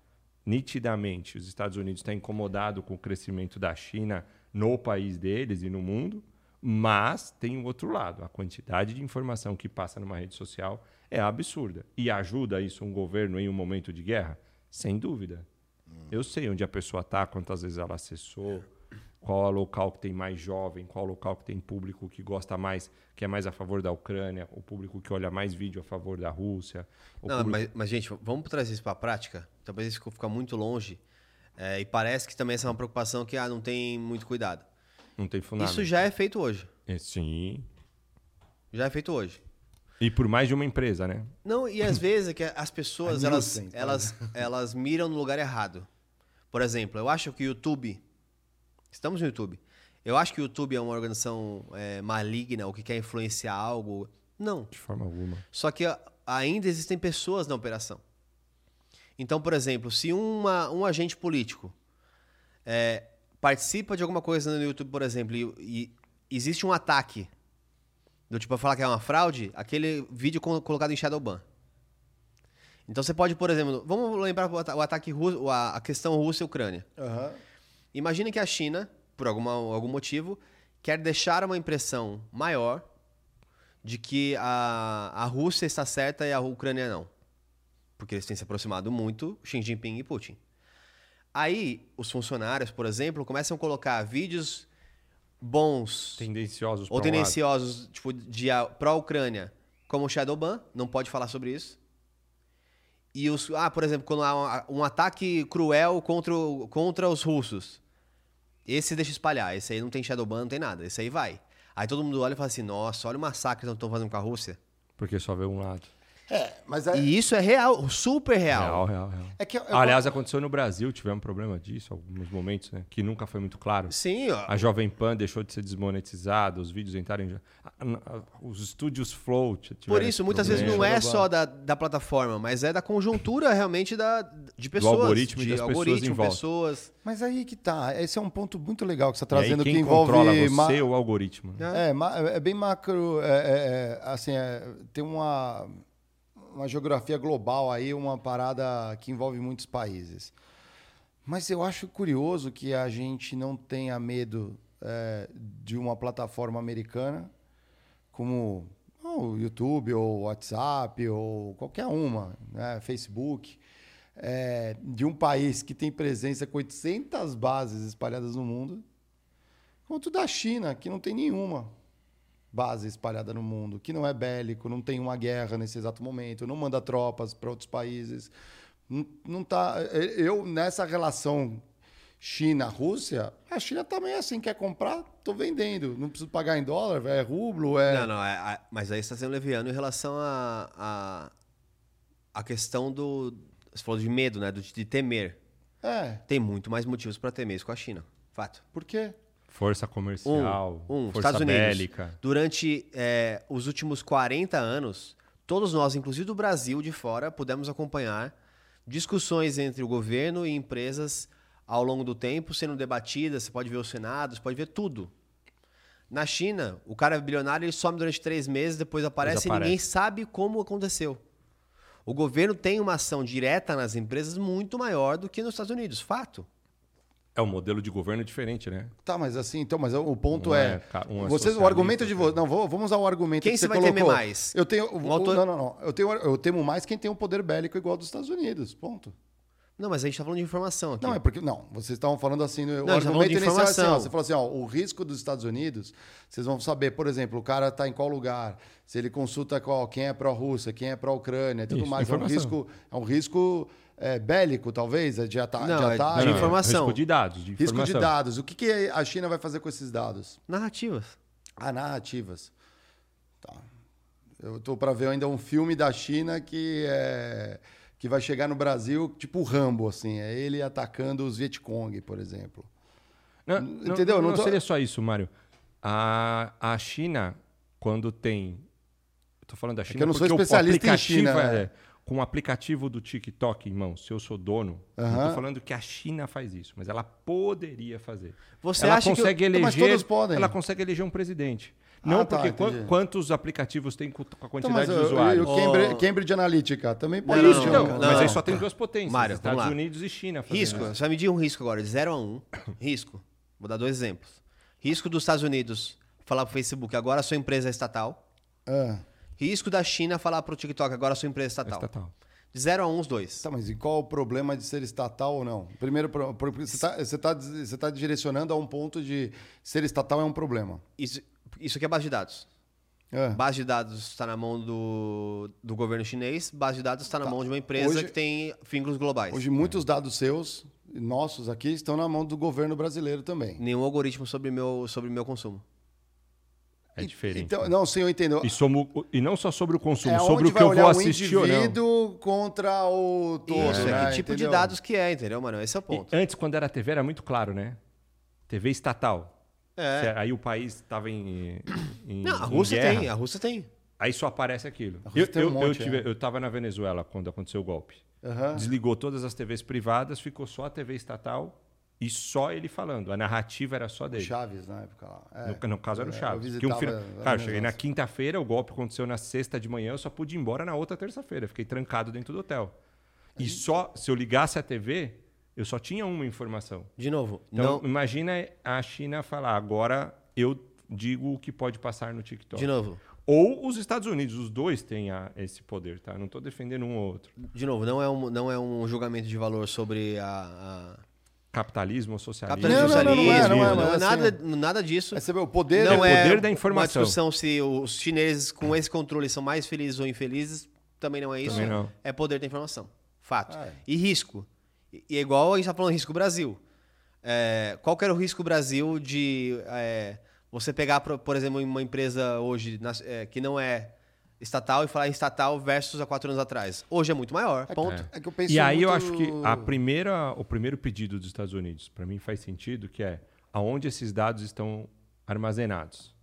Nitidamente, os Estados Unidos estão incomodados com o crescimento da China no país deles e no mundo, mas tem o outro lado. A quantidade de informação que passa numa rede social é absurda. E ajuda isso um governo em um momento de guerra? Sem dúvida. Eu sei onde a pessoa está, quantas vezes ela acessou, qual é o local que tem mais jovem, qual é o local que tem público que gosta mais, que é mais a favor da Ucrânia, o público que olha mais vídeo a favor da Rússia. Não, público- mas, mas, gente, vamos trazer isso para a prática. Talvez isso fica muito longe. É, e parece que também essa é uma preocupação que ah, não tem muito cuidado. Não tem fundamento. Isso já é feito hoje. É, sim. Já é feito hoje. E por mais de uma empresa, né? Não, e às vezes é que as pessoas elas, Nielsen, tá? elas, elas miram no lugar errado. Por exemplo, eu acho que o YouTube. Estamos no YouTube. Eu acho que o YouTube é uma organização é, maligna ou que quer influenciar algo. Não. De forma alguma. Só que ainda existem pessoas na operação. Então, por exemplo, se uma, um agente político é, participa de alguma coisa no YouTube, por exemplo, e, e existe um ataque, do tipo, falar que é uma fraude, aquele vídeo co- colocado em Shadowban. Então você pode, por exemplo, vamos lembrar o ata- o ataque russo, a questão Rússia e Ucrânia. Aham. Imagine que a China, por alguma, algum motivo, quer deixar uma impressão maior de que a, a Rússia está certa e a Ucrânia não. Porque eles têm se aproximado muito, Xi Jinping e Putin. Aí, os funcionários, por exemplo, começam a colocar vídeos bons Tendenciosos ou lado. tendenciosos, tipo, de a- pró-Ucrânia, como o Shadowban, não pode falar sobre isso. E os. Ah, por exemplo, quando há um, um ataque cruel contra, o- contra os russos. Esse deixa espalhar. Esse aí não tem Shadowban, não tem nada. Esse aí vai. Aí todo mundo olha e fala assim: nossa, olha o massacre que estão fazendo com a Rússia. Porque só vê um lado. É, mas é, E isso é real, super real. Real, real, real. é que eu- eu- Aliás, aconteceu no Brasil, tivemos um problema disso, alguns momentos, né? Que nunca foi muito claro. Sim, ó. A Jovem Pan deixou de ser desmonetizada, os vídeos entraram Os estúdios Flow t- tiveram Por isso, muitas vezes não é só da, da plataforma, mas é da conjuntura realmente da, de pessoas. algoritmo e de das pessoas algoritmo, em volta. pessoas. Mas aí que tá. Esse é um ponto muito legal que você está E aí trazendo quem que envolve. controla você ma- ou o algoritmo? né? É, ma- é bem macro. é, é, é, assim, é, tem uma, uma geografia global aí, uma parada que envolve muitos países. Mas eu acho curioso que a gente não tenha medo é, de uma plataforma americana como o YouTube ou WhatsApp ou qualquer uma, né, Facebook, é, de um país que tem presença com 800 bases espalhadas no mundo, quanto da China, que não tem nenhuma base espalhada no mundo, que não é bélico, não tem uma guerra nesse exato momento, não manda tropas para outros países. Não, não tá, eu, nessa relação China-Rússia, a China também é assim, quer comprar, tô vendendo. Não preciso pagar em dólar, é rublo, é... Não, não, é, é- mas aí você está sendo leviano em relação a, a, a questão do... Você falou de medo, né? Do- De temer. É, Tem muito mais motivos para temer isso com a China. Fato. por quê? Força comercial, Um, um, força Estados Unidos. bélica. Durante é, os últimos 40 anos, todos nós, inclusive do Brasil de fora, pudemos acompanhar discussões entre o governo e empresas ao longo do tempo sendo debatidas. Você pode ver o Senado, você pode ver tudo. Na China, o cara é bilionário, ele some durante três meses, depois aparece e Desaparece. ninguém sabe como aconteceu. O governo tem uma ação direta nas empresas muito maior do que nos Estados Unidos. Fato. É um modelo de governo diferente, né? Tá, mas assim, então, mas o ponto Um é, é um é vocês, o argumento de vocês, outro não, vou- vamos usar o argumento Quem que você você vai colocou. temer mais? Eu tenho, o- Um autor- não, não, não, eu tenho, eu temo mais quem tem um poder bélico igual ao dos Estados Unidos, ponto. Não, mas a gente está falando de informação aqui. Não, é porque. Não, vocês estavam falando assim. No, Não, o tá argumento de inicial é assim, ó, informação. Você falou assim: ó, o risco dos Estados Unidos, vocês vão saber, por exemplo, o cara está em qual lugar, se ele consulta qual, quem é pró-Rússia, quem é pró-Ucrânia e tudo Isso, mais. É um informação. risco, é um risco é, bélico, talvez, é de, ata Não, de é ataque. de Não, não, informação. Risco de dados, de Risco de informação. dados. O que, que a China vai fazer com esses dados? Narrativas. Ah, narrativas. Tá. Eu tô para ver ainda um filme da China que é que vai chegar no Brasil, tipo o Rambo, assim. É ele atacando os Vietcong, por exemplo. Não, não- Entendeu? Não, Não tô- seria só isso, Mário. A, a China, quando tem. Tô falando da China É eu não sou especialista em China, é- é. Com o aplicativo do TikTok em mão, se eu sou dono, não Aham. tô falando que a China faz isso, mas ela poderia fazer. Você ela acha que consegue Então, mas eleger, todos podem. ela consegue eleger um presidente. Ah, Não tá, porque entendi. quantos aplicativos tem com a Então, quantidade mas de o- usuários. o Cambridge, Oh. Cambridge Analytica também pode Não, então, um- não, mas aí não. só tem duas potências, Mário, Estados. Unidos e China. Risco, isso. você vai medir um risco agora, de 0 a 1. Um. Risco. Vou dar dois exemplos. Risco dos Estados Unidos falar pro Facebook, agora a sua empresa é estatal. Ah, Risco da China falar pro TikTok, agora a sua empresa é estatal. Estatal. De 0 a 1, um, os dois. tá, mas e qual o problema de ser estatal ou não? Primeiro, você está você tá, você tá direcionando a um ponto de ser estatal é um problema. Isso, isso aqui é base de dados. Ah. Base de dados está na mão do, do governo chinês, base de dados está na mão de uma empresa Hoje- que tem vínculos globais. Hoje, muitos dados seus, nossos aqui, estão na mão do governo brasileiro também. Nenhum algoritmo sobre meu, sobre meu consumo. É diferente. Então, não, sim, eu entendo. E, somo- e não só sobre o consumo, É sobre onde o que vai eu olhar vou o assistir ou não. indivíduo contra o todo, Isso, né? é que tipo Entendeu? de dados que é, entendeu, mano? Esse é o E ponto. antes, quando era TV, era muito claro, né? TV estatal. É. Aí o país estava em, em. Não, a Rússia tem, a Rússia tem. Aí só aparece aquilo. Eu, um eu, eu, monte, tive, é. eu tava na Venezuela quando aconteceu o golpe. Aham. Desligou todas as TVs privadas, ficou só a TV estatal e só ele falando. A narrativa era só dele. Chaves na época lá. É. No, no caso era o Eu Chaves. visitava Que um a Cara, eu cheguei na quinta-feira, o golpe aconteceu na sexta de manhã, eu só pude ir embora na outra terça-feira. Fiquei trancado dentro do hotel. E só, se eu ligasse a TV, eu só tinha uma informação. De novo, Então, não, imagina a China falar, agora eu digo o que pode passar no TikTok. de novo, Ou os Estados Unidos, os dois têm a- esse poder, tá? Não estou defendendo um ou outro. de novo, não é um, não é um julgamento de valor sobre a, a Capitalismo ou socialismo. capitalismo, Não, não, não, não é, não é, não mas é nada, assim- nada disso. É, vê, o poder não é é poder da uma informação. discussão se os chineses com esse controle são mais felizes ou infelizes, também não é isso. Não. É poder da informação. Fato. Ah, é. E risco. E é igual a gente está falando risco Brasil. É, qual que era o risco Brasil de é, você pegar, por, por exemplo, uma empresa hoje na- é, que não é estatal e falar estatal versus há quatro anos atrás? Hoje é muito maior. Ponto. É que eu penso E aí eu muito- acho que a primeira, o primeiro pedido dos Estados Unidos, para mim faz sentido, que é aonde esses dados estão armazenados.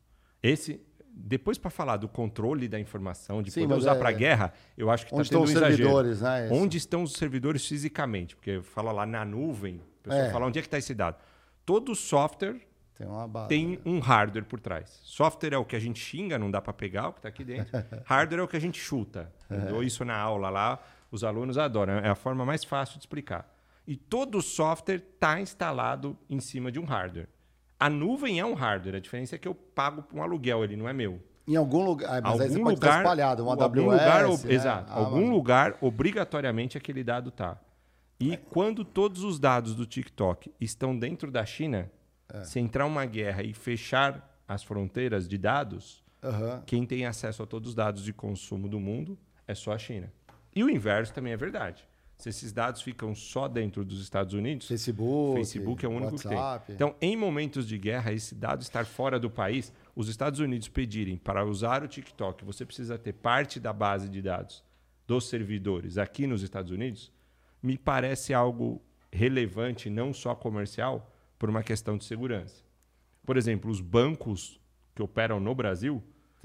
Esse, depois para falar do controle da informação, de Sim, poder usar é- para guerra, eu acho que está Onde tendo estão um exagero. servidores, né? Onde estão os servidores fisicamente? Porque fala lá na nuvem, o pessoal É. fala onde é que está esse dado. Todo software Tem uma base. tem um hardware por trás. Software é o que a gente xinga, não dá para pegar o que está aqui dentro. hardware é o que a gente chuta. Eu dou isso na aula lá, os alunos adoram. É a forma mais fácil de explicar. E todo software está instalado em cima de um hardware. A nuvem é um hardware, a diferença é que eu pago um aluguel, ele não é meu. Em algum lugar. Mas aí você algum pode estar lugar, espalhado. Um algum AWS. lugar, né? exato. Ah, algum mas- lugar, obrigatoriamente, aquele dado tá. E quando todos os dados do TikTok estão dentro da China, se entrar uma guerra e fechar as fronteiras de dados, Aham. quem tem acesso a todos os dados de consumo do mundo é só a China. E o inverso também é verdade. Se esses dados ficam só dentro dos Estados Unidos, Facebook, Facebook é o único WhatsApp. que tem. Então, em momentos de guerra, esse dado estar fora do país, os Estados Unidos pedirem para usar o TikTok, você precisa ter parte da base de dados dos servidores aqui nos Estados Unidos, me parece algo relevante, não só comercial, por uma questão de segurança. Por exemplo, os bancos que operam no Brasil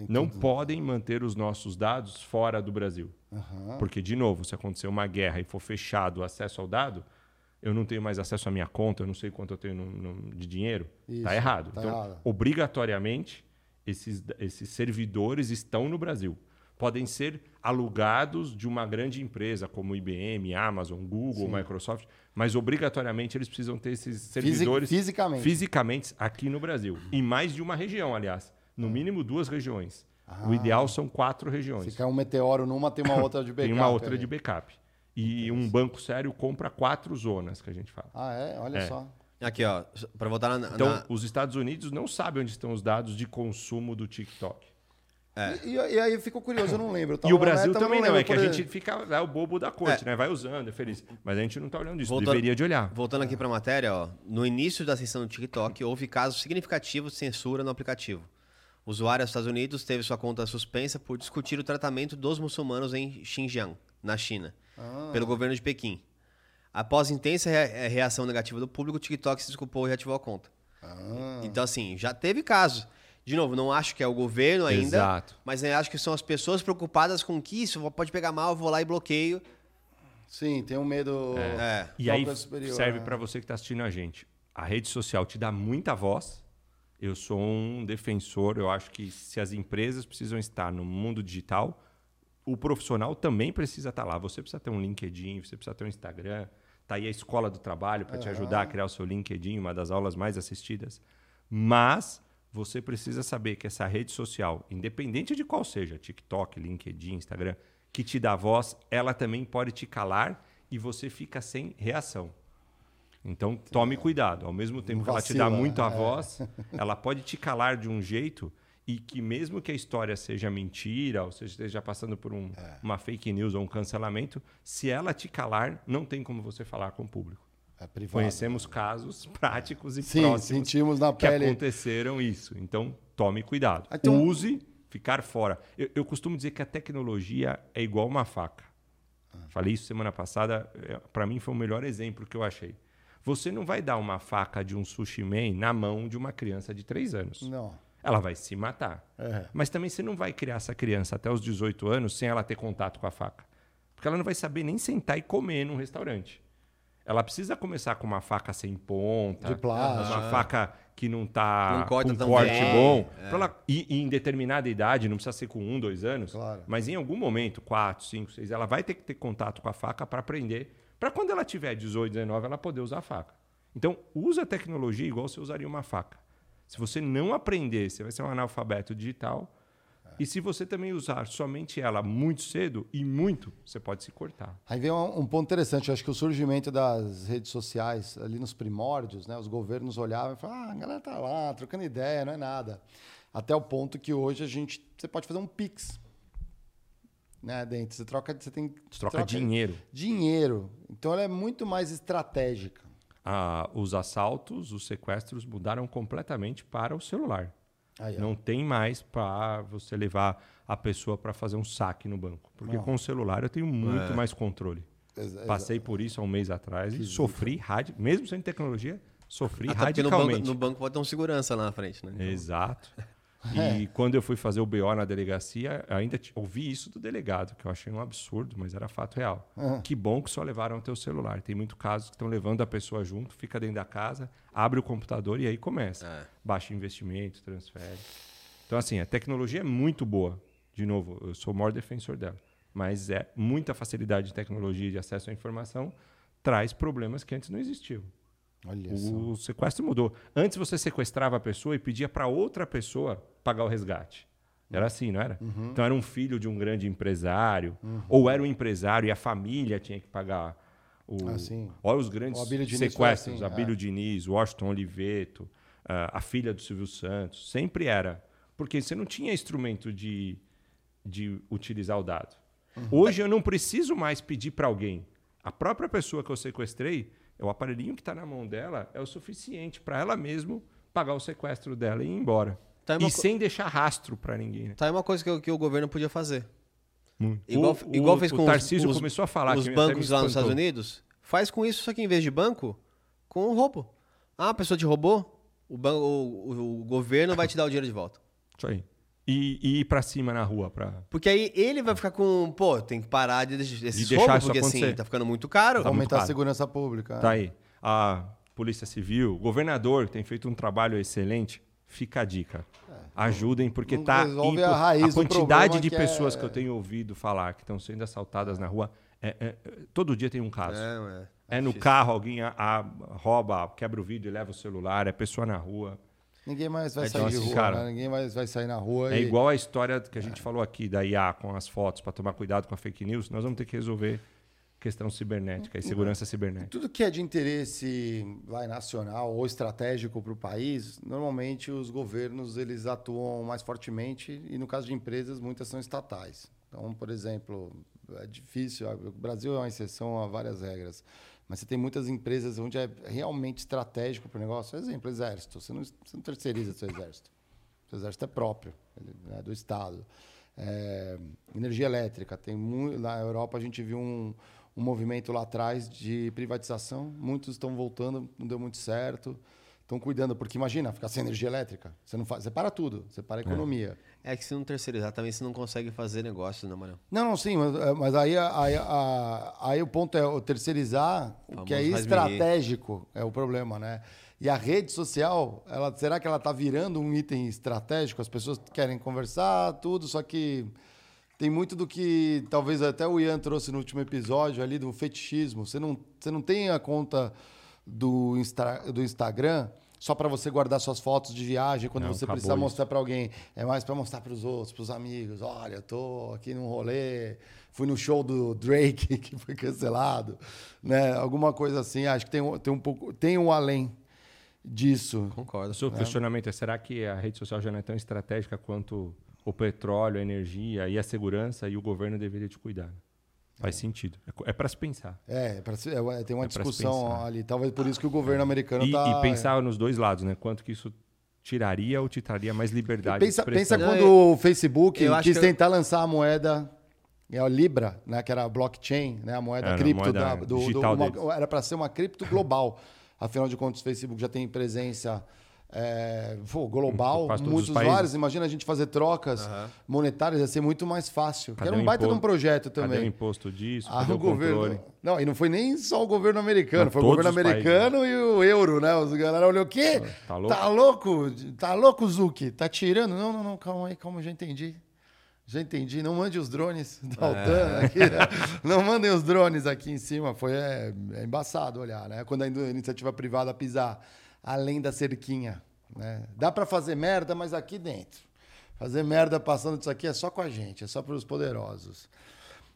não podem manter os nossos dados fora do Brasil. Aham. Porque, de novo, se acontecer uma guerra e for fechado o acesso ao dado, eu não tenho mais acesso à minha conta, eu não sei quanto eu tenho no- no- de dinheiro. Está errado. tá então, errado. obrigatoriamente, esses, esses servidores estão no Brasil. Podem ser alugados de uma grande empresa, como IBM, Amazon, Google, Sim. Microsoft, mas obrigatoriamente eles precisam ter esses servidores fisicamente. fisicamente aqui no Brasil. Em mais de uma região, aliás. No mínimo duas regiões. O ideal são quatro regiões. Se cair um meteoro numa, tem uma outra de backup. Tem uma outra ali. de backup. E um banco sério compra quatro zonas, que a gente fala. Ah, é? Olha É. só. Aqui, ó, para voltar na, Então, na- os Estados Unidos não sabem onde estão os dados de consumo do TikTok. E, e aí eu fico curioso, eu não lembro. Eu E tava o na Brasil meta, eu também não, lembro, é que a gente fica é o bobo da corte, né? Vai usando, é feliz. Mas a gente não tá olhando isso, deveria de olhar. Voltando aqui para a matéria, ó, no início da ascensão do TikTok, houve casos significativos de censura no aplicativo. O usuário dos Estados Unidos teve sua conta suspensa por discutir o tratamento dos muçulmanos em Xinjiang, na China, Ah. pelo governo de Pequim. Após intensa rea- reação negativa do público, o TikTok se desculpou e reativou a conta. Ah. Então, assim, já teve caso. De novo, não acho que é o governo ainda, Exato. mas eu acho que são as pessoas preocupadas com que isso pode pegar mal, eu vou lá e bloqueio. Sim, tem um medo. É. E do aí alcance superior, serve né? para você que está assistindo a gente. A rede social te dá muita voz. Eu sou um defensor. Eu acho que se as empresas precisam estar no mundo digital, o profissional também precisa estar lá. Você precisa ter um LinkedIn, você precisa ter um Instagram. Tá aí a escola do trabalho para te ajudar a criar o seu LinkedIn, uma das aulas mais assistidas. Mas você precisa saber que essa rede social, independente de qual seja, TikTok, LinkedIn, Instagram, que te dá voz, ela também pode te calar e você fica sem reação. Então tome cuidado. Ao mesmo tempo que ela te dá Vacila, muito a é. voz, ela pode te calar de um jeito e que mesmo que a história seja mentira, ou seja, esteja passando por um- É. uma fake news ou um cancelamento, se ela te calar, não tem como você falar com o público. É privado. Conhecemos casos práticos e Sim, próximos sentimos na que pele. aconteceram isso. Então, tome cuidado. Ah, então- Use, ficar fora. Eu, eu costumo dizer que a tecnologia é igual uma faca. Ah. Falei isso semana passada, para mim foi o melhor exemplo que eu achei. Você não vai dar uma faca de um sushi man na mão de uma criança de 3 anos. Não. Ela vai se matar. É. Mas também você não vai criar essa criança até os 18 anos sem ela ter contato com a faca. Porque ela não vai saber nem sentar e comer num restaurante. Ela precisa começar com uma faca sem ponta, De plástico. uma faca que não tá Não corta com tão corte bem. bom. É. Ela- e, e em determinada idade, não precisa ser com um, dois anos, Claro. mas em algum momento, quatro, cinco, seis, ela vai ter que ter contato com a faca para aprender. Para quando ela tiver 18, 19, ela poder usar a faca. Então, usa a tecnologia igual você usaria uma faca. Se você não aprender, você vai ser um analfabeto digital. E se você também usar somente ela muito cedo e muito, você pode se cortar. Aí vem um, um ponto interessante, eu acho que o surgimento das redes sociais ali nos primórdios, né, os governos olhavam e falavam, ah, a galera tá lá, trocando ideia, não é nada. Até o ponto que hoje a gente, você pode fazer um Pix, né, dentro, você troca, você tem... troca dinheiro. Dinheiro. Então ela é muito mais estratégica. Ah, os assaltos, os sequestros mudaram completamente para o celular. Aí. Não tem mais para você levar a pessoa para fazer um saque no banco. Porque Não. com o celular eu tenho muito É. mais controle. Exa- Passei por isso há um mês atrás e sofri, radi mesmo sem tecnologia, sofri Até porque no radicalmente. banco, no banco pode ter um segurança lá na frente, né? Então, Exato. É. E quando eu fui fazer o BO na delegacia, ainda ouvi isso do delegado, que eu achei um absurdo, mas era fato real. Aham. Que bom que só levaram o teu celular. Tem muitos casos que estão levando a pessoa junto, fica dentro da casa, abre o computador e aí começa. É. Baixa investimento, transfere. Então, assim, a tecnologia é muito boa. De novo, eu sou o maior defensor dela. Mas é muita facilidade de tecnologia e de acesso à informação traz problemas que antes não existiam. Olha só. O sequestro mudou. Antes você sequestrava a pessoa e pedia para outra pessoa pagar o resgate. Era assim, não era? Uhum. Então era um filho de um grande empresário, ou era um empresário e a família tinha que pagar O, Ah, sim. Olha os grandes sequestros. assim, Abílio é. Diniz, Washington Oliveto, ah, a filha do Silvio Santos. Sempre era. Porque você não tinha instrumento de, de utilizar o dado. Uhum. Hoje eu não preciso mais pedir para alguém. A própria pessoa que eu sequestrei, o aparelhinho que está na mão dela, é o suficiente para ela mesmo pagar o sequestro dela e ir embora. Tá, e co- sem deixar rastro para ninguém. né? Tá aí uma coisa que, o- que o governo podia fazer. Muito. Igual, O- igual o- fez o com os- Tarcísio os, começou a falar os bancos lá nos. Estados Unidos. Faz com isso, só que em vez de banco, com o roubo. Ah, a pessoa te roubou, o, ban- o- o- o governo vai te dar o dinheiro de volta. Isso aí. E, e ir para cima na rua para Porque aí ele vai ficar com, pô, tem que parar de deixar esses deixar roubos, isso porque assim, acontecer. tá ficando muito caro. Tá muito Aumentar a caro. segurança pública. Tá aí. A Polícia Civil, o governador que tem feito um trabalho excelente, fica a dica. Ajudem, porque não tá impo- a raiz do quantidade de que pessoas é- que eu tenho ouvido falar que estão sendo assaltadas na rua, é- é- é- todo dia tem um caso. É, É, é. no difícil. carro, alguém a- a- rouba, quebra o vidro e leva o celular, é pessoa na rua. Ninguém mais vai É sair de difícil, rua, cara. né? Ninguém mais vai sair na rua. É e- igual a história que a gente falou aqui da IA com as fotos, para tomar cuidado com a fake news. Nós vamos ter que resolver questão cibernética e segurança cibernética. Tudo que é de interesse vai, nacional ou estratégico para o país, normalmente os governos eles atuam mais fortemente e no caso de empresas muitas são estatais. Então, por exemplo, é difícil. O Brasil é uma exceção a várias regras, mas você tem muitas empresas onde é realmente estratégico para o negócio. Exemplo, exército. Você não, você não terceiriza seu exército. Seu exército é próprio, é do Estado. É, energia elétrica. Tem na Europa a gente viu um, um movimento lá atrás de privatização. Muitos estão voltando, não deu muito certo. Estão cuidando, porque imagina, ficar sem energia elétrica. Você não faz, você para tudo, você para a economia. É que se não terceirizar também, você não consegue fazer negócio, né, Manuel? Não, não, sim, mas, é, mas aí, aí, a- aí o ponto é o terceirizar o que é estratégico, é o problema, né? E a rede social, ela, será que ela está virando um item estratégico? As pessoas querem conversar, tudo, só que tem muito do que talvez até o Ian trouxe no último episódio ali do fetichismo. Você não, você não tem a conta do, Insta, do Instagram só para você guardar suas fotos de viagem quando Não, você acabou precisa isso. mostrar para alguém. É mais para mostrar para os outros, para os amigos. Olha, eu tô aqui num rolê, fui no show do Drake que foi cancelado, né? Alguma coisa assim. Acho que tem, um- tem um pouco, tem um além disso. Concordo. O seu questionamento é: será que a rede social já não é tão estratégica quanto o petróleo, a energia e a segurança e o governo deveria te cuidar? Faz sentido. É É para se pensar. É, pra se- é, tem uma É discussão ali. Talvez por isso que o governo americano E, tá e pensar nos dois lados, né? Quanto que isso tiraria ou te traria mais liberdade Pensa, de pensa quando o Facebook eu acho quis que eu- tentar lançar a moeda, é a Libra, né, que era a blockchain, né, a moeda Era a cripto moeda da, do, do- digital uma- era para ser uma cripto global. Afinal de contas, o Facebook já tem presença é, pô, global, todos muitos vários. Imagina a gente fazer trocas monetárias, ia ser muito mais fácil. Cadê era um baita de um projeto Cadê o também. imposto disso? Ah, o o controle? governo. Não, e não foi nem só o governo americano, Não, foi o governo os países, americano e o euro, né? Os galera olhou o quê? Tá louco? Tá louco? Tá louco, Zuki? Tá tirando? Não, não, não, calma aí, calma, já entendi. Já entendi. Não mande os drones da É. OTAN aqui. né? Não mandem os drones aqui em cima. Foi é, é embaçado olhar, né? Quando a in- iniciativa privada pisar além da cerquinha. Né? Dá para fazer merda, mas aqui dentro. Fazer merda passando disso aqui é só com a gente, é só para os poderosos.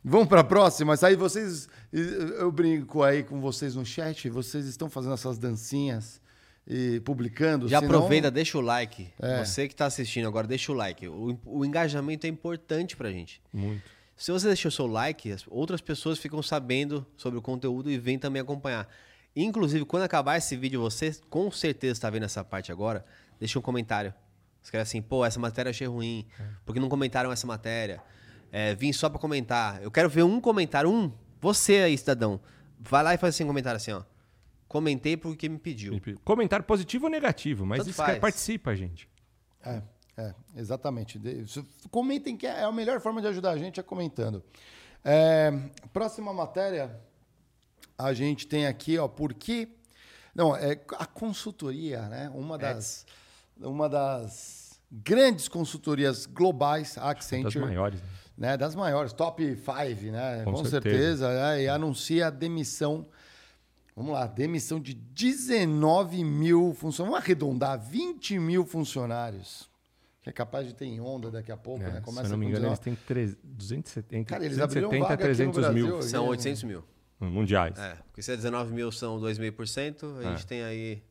Vamos para a próxima. Aí vocês, eu brinco aí com vocês no chat. Vocês estão fazendo essas dancinhas e publicando. Já senão- aproveita, deixa o like. É. Você que está assistindo agora, deixa o like. O, o engajamento é importante pra gente. Muito. Se você deixou seu like, as outras pessoas ficam sabendo sobre o conteúdo e vêm também acompanhar. Inclusive, quando acabar esse vídeo, você com certeza está vendo essa parte agora, deixa um comentário. Escreve assim, pô, essa matéria eu achei ruim. Por que não comentaram essa matéria? É, vim só para comentar. Eu quero ver um comentário, um. Você aí, cidadão. Vai lá e faz assim um comentário assim, ó. Comentei porque me pediu. Comentário positivo ou negativo, mas isso que faz. participa, gente. É, é, exatamente. Comentem que é a melhor forma de ajudar a gente é comentando. É, próxima matéria, a gente tem aqui, ó, por que... Não, é a consultoria, né? Uma das, uma das grandes consultorias globais, a Accenture. Das maiores. né? né, das maiores, top 5, né? Com, Com certeza, certeza. né, e anuncia a demissão. Vamos lá, demissão de 19 mil funcionários. Vamos arredondar, 20 mil funcionários. Que é capaz de ter em onda daqui a pouco, É, né? se Começa eu não me com engano, 19. eles têm tre- 270, Cara, eles abriram 270 a vaga aqui no 300 mil. Brasil, São gente. 800 mil. Mundiais. É, porque se é 19 mil são 2,5%, a É. gente tem aí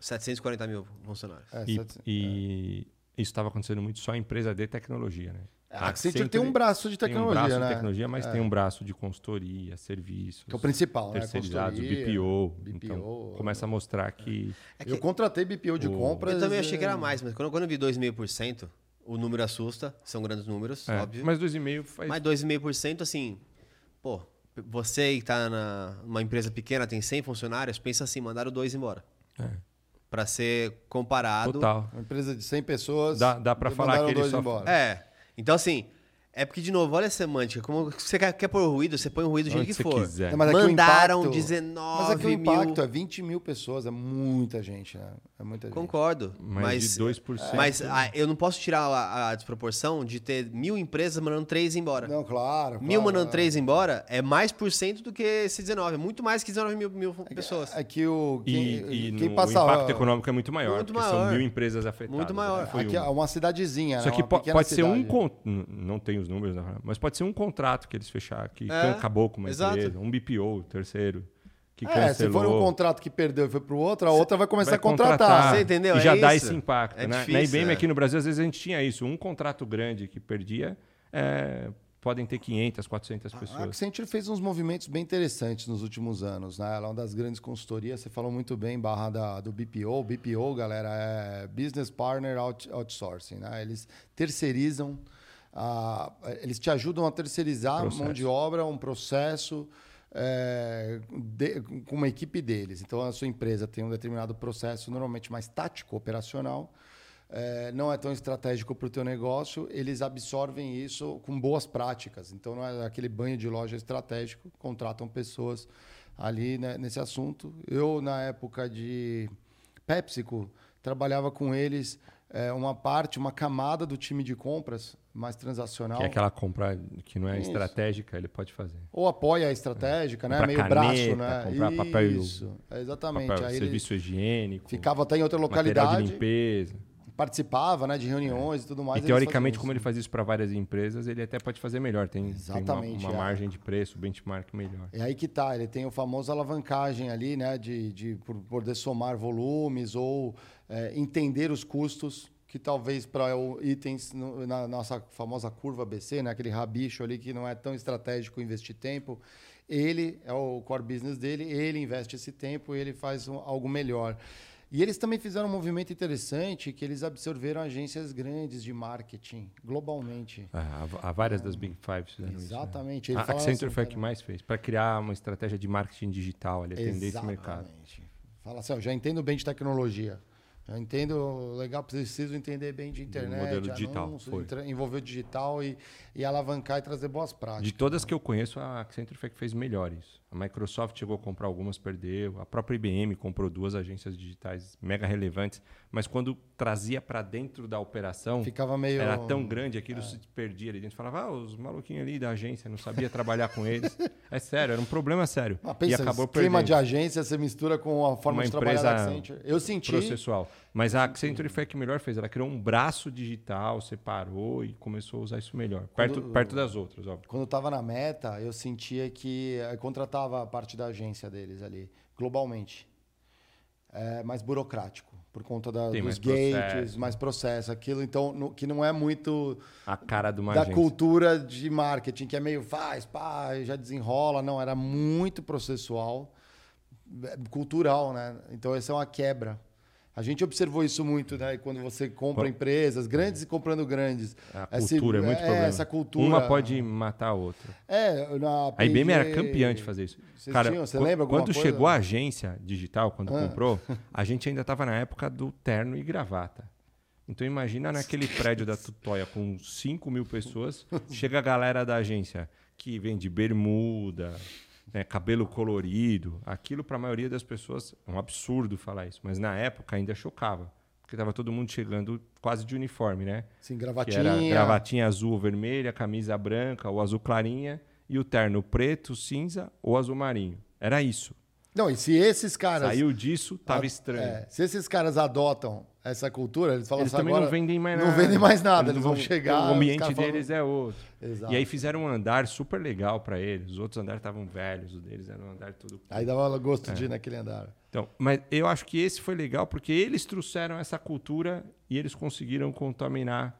740 mil funcionários. É, E, sete- e isso estava acontecendo muito só em empresa de tecnologia, né? A Accenture tem um braço de tem um tecnologia, braço né? de tecnologia, mas É. tem um braço de consultoria, serviços. Que é o principal, né? Terceirizados, Consultoria, BPO. BPO. Então, começa a mostrar que... Eu contratei BPO de O- compras. Eu também achei que é, era mais, mas quando, quando eu vi 2,5%, o número assusta, são grandes números, É, óbvio. mas 2,5% faz... Mas 2,5%, assim, pô, você que tá na- numa empresa pequena, tem 100 funcionários, pensa assim, mandaram dois embora. É. Pra ser comparado. Total. Uma empresa de 100 pessoas. Dá- dá pra falar que ele dois só- embora. É. Então, assim, é porque, de novo, olha a semântica. Como você quer, quer pôr ruído, você põe o ruído do jeito que for. quiser. Não, mas Mandaram impacto- 19 Mas aqui o mil. impacto é 20 mil pessoas, é muita gente, né? É muita gente. Concordo. Mais mas de 2%. Mas ah, eu não posso tirar a, a desproporção de ter mil empresas mandando três embora. Não, claro. Mil claro, mandando é. três embora é mais por cento do que esse 19. É muito mais que 19 mil, mil pessoas. É que o. E, Quem, e quem no- passa. o impacto econômico é muito maior, Muito porque são maior. mil empresas afetadas. Muito maior. né? Foi Aqui é uma. uma cidadezinha, Isso né? aqui Uma po- pequena pode ser um. Não tem os números, na mas pode ser um contrato que eles fecharam, que É, acabou com uma exato. empresa, um BPO, terceiro, que É, se cancelou. for um contrato que perdeu e foi pro outro, a outra vai começar vai a contratar. contratar. Você entendeu? E É já dá isso. esse impacto, É né? difícil, Na IBM é. aqui no Brasil, às vezes a gente tinha isso. Um contrato grande que perdia, é, podem ter 500, 400 A pessoas. Accenture fez uns movimentos bem interessantes nos últimos anos, né? Ela é uma das grandes consultorias, você falou muito bem, barra da, do BPO. O BPO, galera, é Business Partner Out- Outsourcing, né? Eles terceirizam, ah, eles te ajudam a terceirizar Processo. mão de obra, um processo é, de- com uma equipe deles. Então, a sua empresa tem um determinado processo, normalmente mais tático, operacional, é, não é tão estratégico para o teu negócio, eles absorvem isso com boas práticas. Então, não é aquele banho de loja estratégico, contratam pessoas ali né, nesse assunto. Eu, na época de PepsiCo, trabalhava com eles é, uma parte, uma camada do time de compras mais transacional. Que é aquela compra que não é Isso. estratégica, ele pode fazer. Ou apoia a estratégica, né? Comprar Meio caneta, braço, né? comprar papel e o- Isso, exatamente. Papel, Aí serviço higiênico, ficava até em outra localidade, de limpeza. participava né, de reuniões e tudo mais. E teoricamente, como ele isso. faz isso para várias empresas, ele até pode fazer melhor. Tem, tem uma, Exatamente, uma é. margem de preço, benchmark melhor. É aí que tá, ele tem o famoso alavancagem ali, né? De, de por poder somar volumes ou é, entender os custos, que talvez para itens no- na nossa famosa curva BC, né? Aquele rabicho ali que não é tão estratégico investir tempo. Ele é o core business dele, ele investe esse tempo, ele faz um- algo melhor. E eles também fizeram um movimento interessante que eles absorveram agências grandes de marketing globalmente. Ah, há, várias das Big Five fizeram Exatamente. isso. Né? A Accenture assim, foi a que mais fez, para criar uma estratégia de marketing digital, ali, atender esse mercado. Exatamente. Fala assim, ó, já entendo bem de tecnologia. Já entendo, legal, preciso entender bem de internet, modelo digital, anúncio, foi. entra- envolver o digital e, e alavancar e trazer boas práticas. De todas que eu conheço, a Accenture foi que fez melhor isso. A Microsoft chegou a comprar algumas, perdeu. A própria IBM comprou duas agências digitais mega relevantes. Mas quando trazia para dentro da operação, Ficava meio... era tão grande aquilo se perdia ali dentro. Falava, ah, os maluquinhos ali da agência, não sabia trabalhar com eles. É sério, era um problema sério. Ah, pensa, e acabou clima perdendo. de agência, você mistura com a forma Uma de trabalhar da Accenture. Eu senti... processual. Mas a Accenture foi a que melhor fez. Ela criou um braço digital, separou e começou a usar isso melhor. Perto, Quando- perto das outras, óbvio. Quando eu estava na meta, eu sentia que eu contratava a parte da agência deles ali, globalmente. É mais burocrático, por conta da, dos mais gates, processo. mais processo. Aquilo, então, no- que não é muito A cara de uma da agência. cultura de marketing, que é meio faz, pá, já desenrola. Não, era muito processual, é, cultural, né? Então, essa é uma quebra. A gente observou isso muito, né? Quando você compra empresas grandes e comprando grandes. A Esse- cultura é muito problema. Essa cultura. Uma pode matar a outra. É, na A IBM era campeã de fazer isso. Vocês Cara, tinham? Você lembra quando coisa? chegou a agência digital, quando Ah. comprou, a gente ainda estava na época do terno e gravata. Então imagina naquele prédio da Tutóia com 5 mil pessoas, chega a galera da agência que vende bermuda, né, cabelo colorido. Aquilo para a maioria das pessoas é um absurdo falar isso, mas na época ainda chocava. Porque estava todo mundo chegando quase de uniforme, né? Sim, Que gravatinha. era gravatinha azul ou vermelha, camisa branca ou azul clarinha e o terno preto, cinza ou azul marinho. Era isso. Não, e se esses caras. Saiu disso, tava a- estranho. é, se esses caras adotam essa cultura? Eles falam Eles assim, também agora não vendem mais não nada. vendem mais nada, eles, vão vão- chegar. O ambiente caras falam- deles é outro. Exato. E aí fizeram um andar super legal para eles. Os outros andares estavam velhos, o deles era um andar tudo. Aí dava gosto É. de ir naquele andar. Então, mas eu acho que esse foi legal porque eles trouxeram essa cultura e eles conseguiram contaminar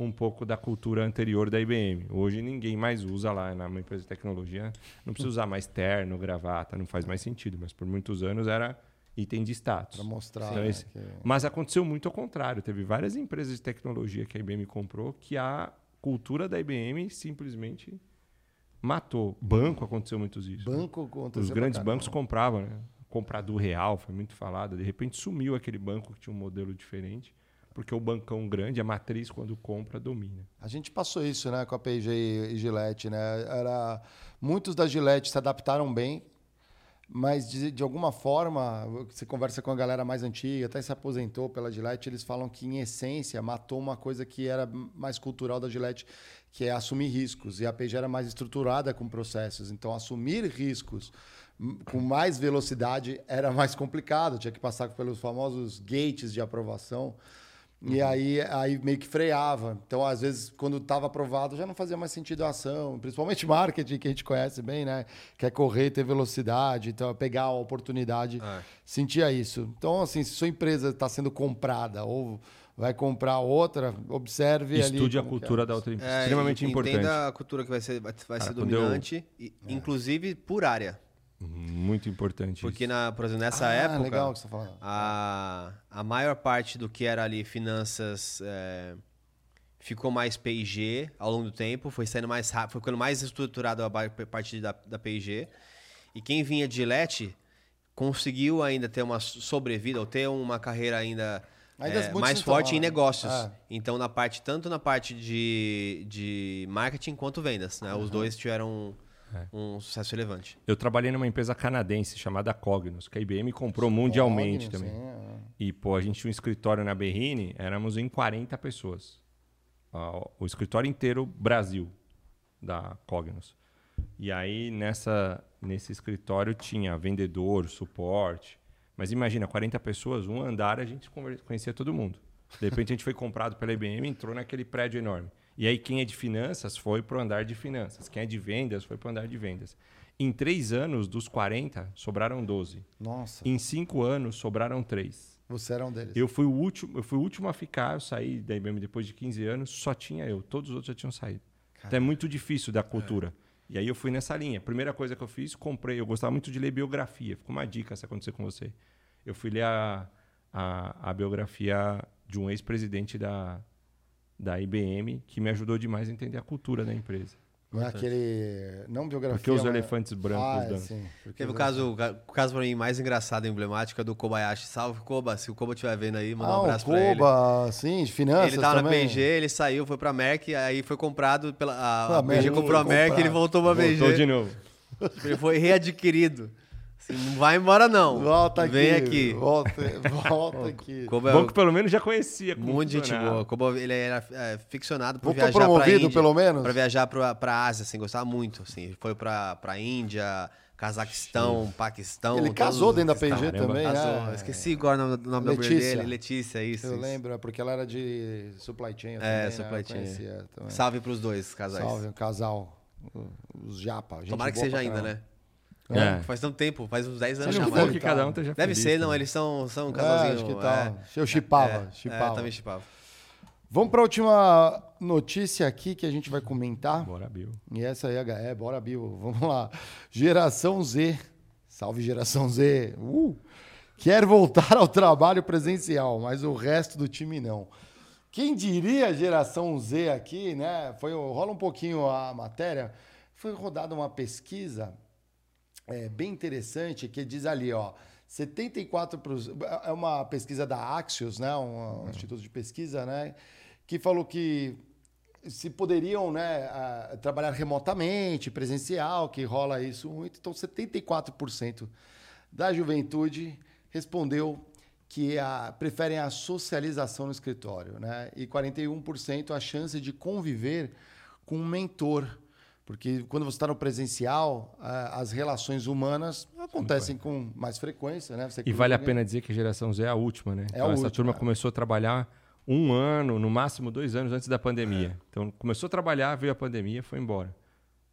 um pouco da cultura anterior da IBM. Hoje ninguém mais usa lá numa empresa de tecnologia, não precisa usar mais terno, gravata, não faz mais sentido, mas por muitos anos era item de status. Pra mostrar, Então, né, esse- que- Mas aconteceu muito ao contrário. Teve várias empresas de tecnologia que a IBM comprou que a cultura da IBM simplesmente matou. Banco aconteceu muito isso. Banco aconteceu Os grandes bancos compravam, né? Comprador real, foi muito falado. De repente sumiu aquele banco que tinha um modelo diferente, porque o bancão grande, a matriz, quando compra, domina. A gente passou isso, né, com a P&G e Gillette, né? Era muitos da Gillette se adaptaram bem, mas de, de alguma forma, você conversa com a galera mais antiga, até se aposentou pela Gillette, eles falam que em essência matou uma coisa que era mais cultural da Gillette, que é assumir riscos, e a P&G era mais estruturada com processos, então assumir riscos hum, com mais velocidade era mais complicado, tinha que passar pelos famosos gates de aprovação. E aí, aí meio que freava. Então, às vezes, quando estava aprovado, já não fazia mais sentido a ação. Principalmente marketing, que a gente conhece bem, né? Quer correr, ter velocidade, então pegar a oportunidade. Sentia isso. Então, assim, se sua empresa está sendo comprada ou vai comprar outra, observe ali. Estude a cultura é. da outra empresa. É, Extremamente e- importante. Entenda a cultura que vai ser, vai, vai Cara, ser quando eu- dominante, e- inclusive por área. Muito importante Porque, isso. na, por exemplo, nessa Ah, época, legal que você tá falando. A, a maior parte do que era ali finanças é, ficou mais P&G ao longo do tempo, foi saindo mais rápido, foi ficando mais estruturado a parte da, da P&G. E quem vinha de Gillette conseguiu ainda ter uma sobrevida, ou ter uma carreira ainda é, mais forte em negócios. É. Então, na parte, tanto na parte de, de marketing quanto vendas. Né? Os dois tiveram um sucesso relevante. Eu trabalhei numa empresa canadense chamada Cognos, que a IBM comprou mundialmente Cognos, também. sim, é. E, pô, a gente tinha um escritório na Berrine, éramos em 40 pessoas. O escritório inteiro Brasil da Cognos. E aí, nessa, nesse escritório tinha vendedor, suporte. Mas imagina, 40 pessoas, um andar, a gente conhecia todo mundo. De repente, a gente foi comprado pela IBM, entrou naquele prédio enorme. E aí, quem é de finanças foi para o andar de finanças. Quem é de vendas foi para o andar de vendas. Em três anos, dos 40, sobraram 12. Nossa, Em cinco anos, sobraram três. você era um deles. Eu fui o último, eu fui o último a ficar, eu saí da IBM depois de 15 anos, só tinha eu, todos os outros já tinham saído. Então é muito difícil da cultura. E aí eu fui nessa linha. Primeira coisa que eu fiz, comprei, eu gostava muito de ler biografia. Ficou uma dica se acontecer com você. Eu fui ler a, a, a biografia de um ex-presidente da, da IBM, que me ajudou demais a entender a cultura da empresa. Não é aquele. Não biografia. Porque os mas- elefantes brancos Ah, é, dan- sim, porque Teve o caso, o caso pra mim mais engraçado e emblemático é do Kobayashi. Salve, Koba. Se o Koba estiver vendo aí, manda Ah, um o abraço pra ele. Koba, sim, de finanças Ele tava na também. P&G, ele saiu, foi pra Merck, aí foi comprado pela... A, Ah, a P&G Merck, comprou a Merck, ele voltou pra P&G. Voltou de novo. Ele foi readquirido. Assim, não vai embora não. Volta aqui. Vem aqui. Volta, volta aqui. Koba é Bom que pelo menos já conhecia. como muito gente funcionava. boa. Ele era é, ficcionado por viajar pra promovido, Índia. pelo menos? Pra viajar pra, pra Ásia, assim, gostava muito, assim. Foi pra, pra Índia, Cazaquistão, Paquistão. Ele todos casou os- dentro da P&G Caramba. também, Casou. né? Esqueci agora o nome, o nome da mulher Letícia. dele. Letícia, isso. Eu isso. lembro, é porque ela era de supply chain. eu É, também, supply né? Eu chain. conhecia também. Salve pros dois casais. Salve, um casal. Os japa. gente Tomara que boa seja pra ainda, caramba. né? É. Faz tanto tempo, faz uns 10 anos Se já não mais. for que cada um esteja Deve feliz, ser, não, né? eles são, são um É, casalzinho. acho que tá. Eu chipava, É, chipava. É, também chipava. Vamos para a última notícia aqui que a gente vai comentar. Bora, Bill. E essa aí, é, bora, Bill. Vamos lá. Geração Z. Salve, geração Z. Uh! Quer voltar ao trabalho presencial, mas o resto do time não. Quem diria geração Z aqui, né? Foi, rola um pouquinho a matéria. Foi rodada uma pesquisa é, bem interessante que diz ali, ó, 74 é uma pesquisa da Axios, né, um, um instituto de pesquisa, né, que falou que se poderiam, né, trabalhar remotamente, presencial, que rola isso muito. Então, 74% da juventude respondeu que a, preferem a socialização no escritório, né? E 41% a chance de conviver com um mentor Porque quando você está no presencial, as relações humanas acontecem com mais frequência, né? Você E vale a alguém. pena dizer que a geração Z é a última, né? É então a essa última, turma é. começou a trabalhar um ano, no máximo dois anos antes da pandemia. Então começou a trabalhar, veio a pandemia, foi embora.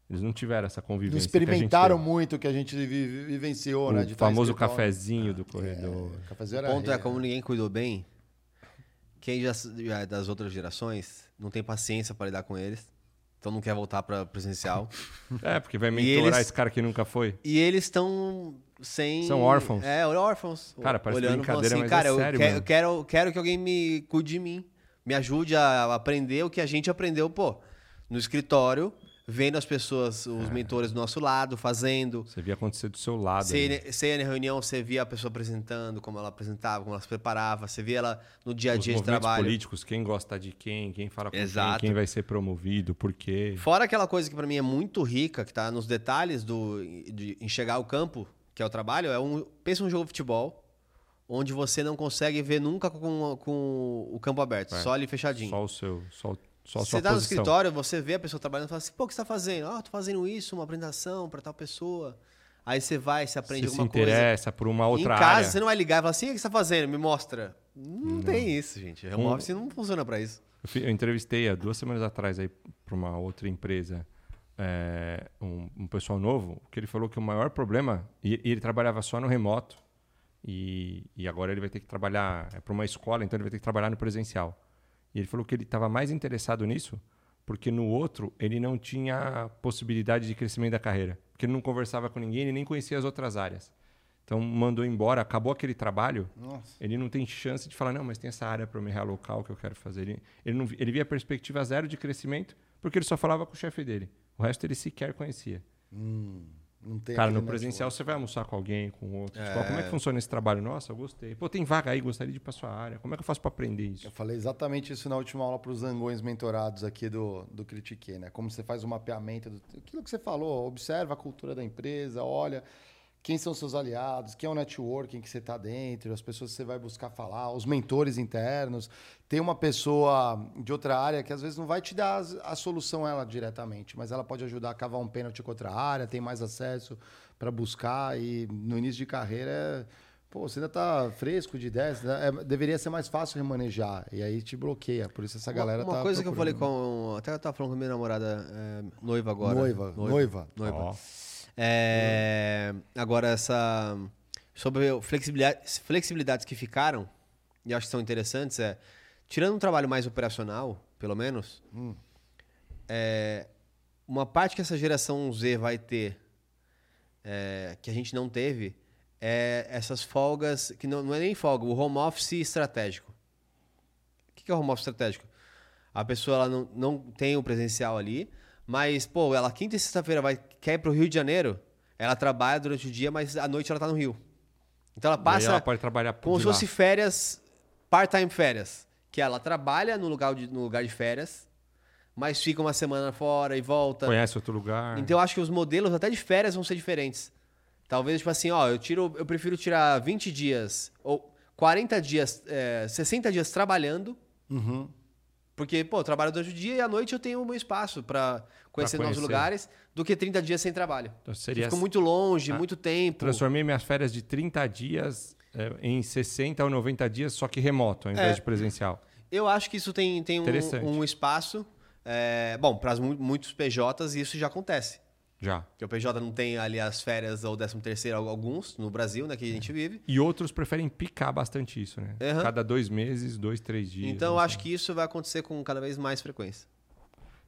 Eles não tiveram essa convivência. Não experimentaram muito o que a gente vi- vivenciou, né? o de estar em famoso cafezinho do corredor. É, cafezinho O ponto é, como né? ninguém cuidou bem, quem já, já é das outras gerações não tem paciência para lidar com eles. Então não quer voltar para presencial. É, porque vai mentorar eles- esse cara que nunca foi. E eles estão sem. São órfãos. É, órfãos. Cara, parece olhando brincadeira, assim, mas cara, é eu, sério, mano. eu quero, quero que alguém me cuide de mim. Me ajude a aprender o que a gente aprendeu, pô, no escritório, vendo as pessoas, É. os mentores do nosso lado, fazendo. Você via acontecer do seu lado. Você, né? ia- você ia na reunião, você via a pessoa apresentando, como ela apresentava, como ela se preparava, você via ela no dia a Os dia de movimentos trabalho. políticos, quem gosta de quem, quem fala com Exato. quem, quem vai ser promovido, por quê. Fora aquela coisa que pra mim é muito rica, que tá nos detalhes do, de enxergar o campo, que é o trabalho, é um. Pensa um jogo de futebol, onde você não consegue ver nunca com, com o campo aberto, É, só ali fechadinho. Só o seu, só, só você sua tá no escritório, você vê a pessoa trabalhando e fala assim, pô, o que você tá fazendo? Ah, tô fazendo isso, uma apresentação pra tal pessoa. Aí você vai, você aprende Você se alguma coisa. interessa por uma outra em casa, área. você não vai ligar e falar assim, o que você tá fazendo? Me mostra. Não, tem isso, gente. Home Um- office não funciona pra isso. Eu entrevistei há duas semanas atrás aí para uma outra empresa é, um, um pessoal novo que ele falou que o maior problema e, e ele trabalhava só no remoto e, e agora ele vai ter que trabalhar é para uma escola então ele vai ter que trabalhar no presencial e ele falou que ele estava mais interessado nisso porque no outro ele não tinha possibilidade de crescimento da carreira porque ele não conversava com ninguém ele nem conhecia as outras áreas então mandou embora acabou aquele trabalho Nossa. ele não tem chance de falar, não, mas tem essa área para eu me realocar, o que eu quero fazer. Ele, ele, não, ele via perspectiva zero de crescimento, porque ele só falava com o chefe dele. O resto ele sequer conhecia. Hum, Cara, no presencial você vai almoçar com alguém, com outro. É. fala, como é que funciona esse trabalho? Nossa, eu gostei. Pô, tem vaga aí, gostaria de ir para sua área. Como é que eu faço para aprender isso? Eu falei exatamente isso na última aula para os zangões mentorados aqui do, do Critique, né? Como você faz o mapeamento do aquilo que você falou, observa a cultura da empresa, olha quem são seus aliados, quem é o networking que você está dentro, as pessoas que você vai buscar falar, os mentores internos. Tem uma pessoa de outra área que às vezes não vai te dar a solução ela diretamente, mas ela pode ajudar a cavar um pênalti com outra área, tem mais acesso para buscar e no início de carreira é Pô, você ainda tá fresco de ideias, né? É, deveria ser mais fácil remanejar. E aí te bloqueia. Por isso essa galera uma, uma tá. coisa que eu falei procurando. com. Até eu tava falando com a minha namorada é, noiva agora. Noiva, noiva. noiva. Ó. É, agora, essa. Sobre o flexibilidade, flexibilidades que ficaram, e acho que são interessantes, é. Tirando um trabalho mais operacional, pelo menos, Hum. é, uma parte que essa geração Z vai ter, é, que a gente não teve, é essas folgas, que não, não é nem folga, o home office estratégico. O que que é o home office estratégico? A pessoa ela não, não tem o presencial ali, mas, pô, ela quinta e sexta-feira vai, quer ir pro Rio de Janeiro, ela trabalha durante o dia, mas à noite ela tá no Rio. Então ela passa ela pode trabalhar como se fosse férias, part-time férias. Que ela trabalha no lugar, de, no lugar de férias, mas fica uma semana fora e volta. Conhece outro lugar. Então eu acho que os modelos até de férias vão ser diferentes. Talvez, tipo assim, ó, eu tiro, eu prefiro tirar 20 dias ou 40 dias, é, 60 dias trabalhando, Uhum. Porque, pô, eu trabalho durante o dia e à noite eu tenho o meu espaço para conhecer, novos conhecer. lugares, do que 30 dias sem trabalho. Então, seria fica muito longe, Ah, muito tempo. Transformei minhas férias de 30 dias é, em 60 ou 90 dias, só que remoto, ao invés É. de presencial. Eu acho que isso tem, tem um, um espaço. é, bom, para muitos PJs isso já acontece. Já. Porque o PJ não tem ali as férias ou 13 terceiro alguns no Brasil, né, que a gente vive. E outros preferem picar bastante isso, né? Aham. Cada dois meses, dois, três dias. Então eu acho que isso vai acontecer com cada vez mais frequência.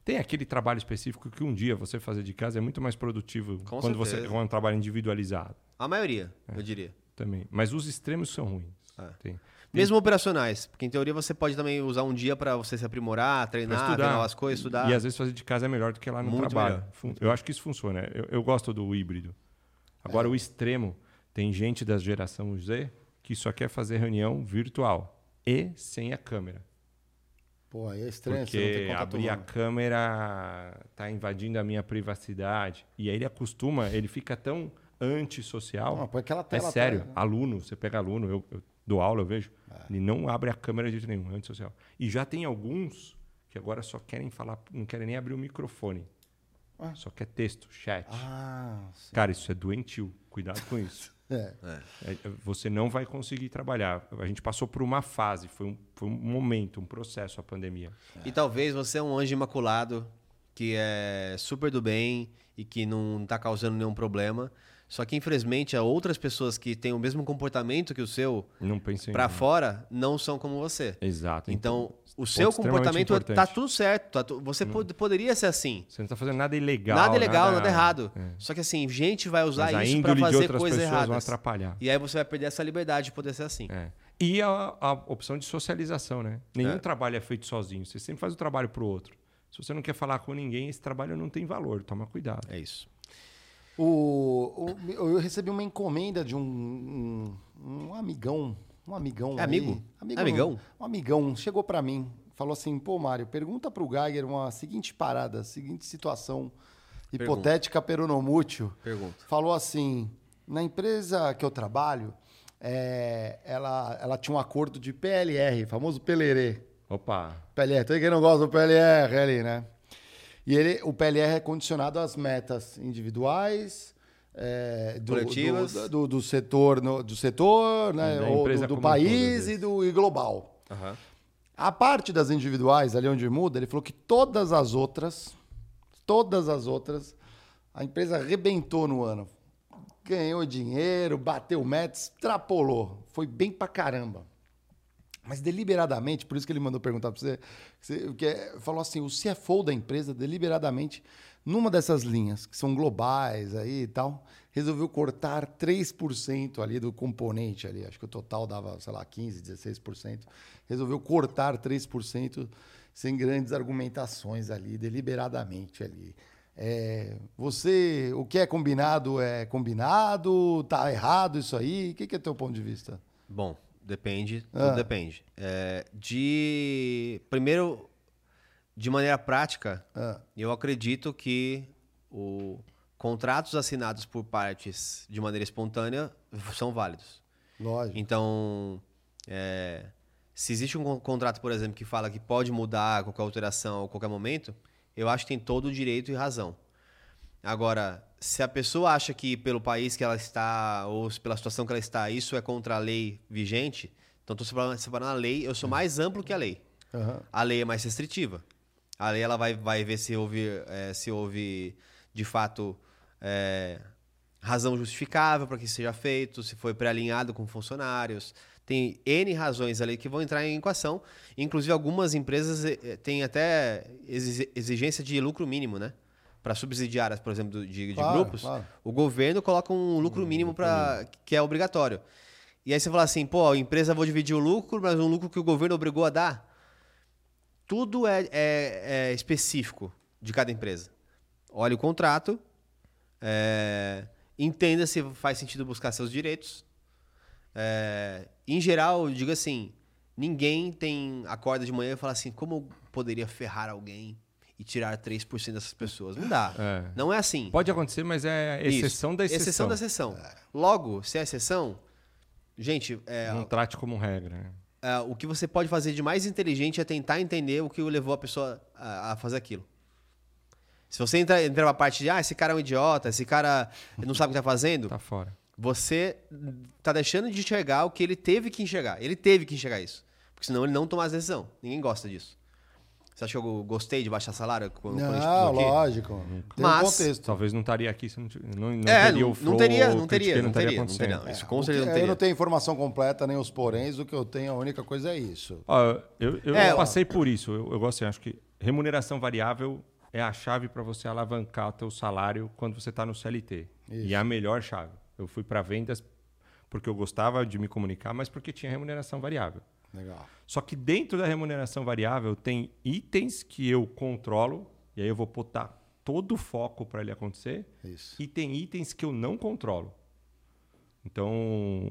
Tem aquele trabalho específico que um dia você fazer de casa é muito mais produtivo Com quando você certeza. é um trabalho individualizado A maioria, eu diria. também. Mas os extremos são ruins. É. Tem. Mesmo operacionais, porque em teoria você pode também usar um dia para você se aprimorar, treinar, ver novas coisas, estudar. E às vezes fazer de casa é melhor do que lá no Muito trabalho. melhor, Fun- Eu acho que isso funciona. Eu, eu gosto do híbrido. Agora, É. o extremo, tem gente da geração Z que só quer fazer reunião virtual e sem a câmera. Pô, aí é estranho, você não Porque tem contato abrir a humano. câmera tá invadindo a minha privacidade. E aí ele acostuma, ele fica tão antissocial. Não, põe aquela é tela sério, atrás, né? aluno, você pega aluno, eu, eu dou aula, eu vejo, ele não abre a câmera de jeito nenhum, é antissocial. E já tem alguns que agora só querem falar, não querem nem abrir o microfone. Só que é texto, chat. Ah, sim. Cara, isso é doentio. Cuidado com isso. É. É, Você não vai conseguir trabalhar. A gente passou por uma fase, foi um, foi um momento, um processo a pandemia. E talvez você é um anjo imaculado que é super do bem e que não está causando nenhum problema. Só que, infelizmente, há outras pessoas que têm o mesmo comportamento que o seu para fora não são como você. Exato. Então, o ponto seu comportamento tá importante. tudo certo. tá tu- você pod- poderia ser assim. Você não está fazendo nada ilegal. nada ilegal, nada, errado. É. Só que assim, gente vai usar Mas isso para fazer coisas pessoas vão erradas. atrapalhar. E aí você vai perder essa liberdade de poder ser assim. É. E a, a opção de socialização, né? Nenhum É. trabalho é feito sozinho. Você sempre faz o trabalho para o outro. Se você não quer falar com ninguém, esse trabalho não tem valor. Toma cuidado. É isso. O, o- eu recebi uma encomenda de um, um, um amigão. Um amigão. É aí. amigo? Amigão. Amigão? Um amigão. Chegou pra mim. Falou assim: pô, Mário, pergunta pro Geiger uma seguinte parada, seguinte situação Pergunta. hipotética peronomútil. Pergunta. Falou assim: na empresa que eu trabalho, é, ela, ela tinha um acordo de PLR, famoso Pelerê. Opa. PLR, tem quem não gosta do PLR ali, né? E ele, o PLR é condicionado às metas individuais, é, do, Coletivas. do, do- do setor, no- do setor, né? Ou do, país e do e global. Aham. A parte das individuais, ali onde muda, ele falou que todas as outras, todas as outras, a empresa arrebentou no ano. Ganhou dinheiro, bateu metas, extrapolou. Foi bem pra caramba. Mas deliberadamente, por isso que ele mandou perguntar para você, que é- falou assim, o CFO da empresa, deliberadamente, numa dessas linhas, que são globais aí e tal, resolveu cortar 3% ali do componente ali. Acho que o total dava, sei lá, 15%, 16%. Resolveu cortar 3% sem grandes argumentações ali, deliberadamente ali. É, você, o que é combinado é combinado? Tá errado isso aí? O que, que é teu ponto de vista? Bom, depende, tudo Ah. depende. É, de primeiro, de maneira prática, Ah. eu acredito que o contratos assinados por partes de maneira espontânea são válidos. Lógico. Então, é, se existe um con- contrato, por exemplo, que fala que pode mudar qualquer alteração a qualquer momento, eu acho que tem todo o direito e razão. Agora, se a pessoa acha que pelo país que ela está ou pela situação que ela está, isso é contra a lei vigente, então estou separando, separando a lei, eu sou mais amplo que a lei. Aham. A lei é mais restritiva. A lei ela vai, vai ver se houve, eh, se houve de fato eh, razão justificável para que isso seja feito, se foi pré-alinhado com funcionários. Tem N razões ali que vão entrar em equação. Inclusive, algumas empresas eh, eh, têm até exi- exigência de lucro mínimo, né? Para subsidiárias, por exemplo, de, de Claro, grupos. claro. O governo coloca um lucro mínimo para que é obrigatório. E aí você fala assim, pô, a empresa vou dividir o lucro, mas um lucro que o governo obrigou a dar. Tudo é, é- é específico de cada empresa. Olhe o contrato, é, entenda se faz sentido buscar seus direitos. É, em geral, eu digo assim, ninguém tem acorda de manhã e fala assim, como eu poderia ferrar alguém e tirar 3% dessas pessoas? Não dá. É. Não é assim. Pode acontecer, mas é exceção Isso. da exceção. Exceção da exceção. Logo, se é exceção, gente, é, Não trate como regra. né? é, o que você pode fazer de mais inteligente é tentar entender o que levou a pessoa a, a fazer aquilo. Se você entrar entra na parte de, ah, esse cara é um idiota, esse cara não sabe o que tá fazendo, Tá fora. você tá deixando de enxergar o que ele teve que enxergar. Ele teve que enxergar isso. Porque senão ele não toma a decisão. Ninguém gosta disso. Você acha que eu gostei de baixar salário quando, quando a gente Não, aqui? lógico. Tem um Mas- contexto. Talvez não estaria aqui se não, não, não É, teria não- o não flow, teria- o não teria, não estaria teria, não acontecendo. teria, não. Isso com certeza não eu teria. não tenho informação completa, nem os poréns. O que eu tenho, a única coisa é isso. Ó, eu eu É, não ó. passei por isso. Eu, eu gosto, assim, acho que remuneração variável é a chave para você alavancar o teu salário quando você está no CLT. E é a melhor chave. Eu fui para vendas porque eu gostava de me comunicar, mas porque tinha remuneração variável. Legal. Só que dentro da remuneração variável tem itens que eu controlo, e aí eu vou botar todo o foco para ele acontecer, Isso. e tem itens que eu não controlo. Então,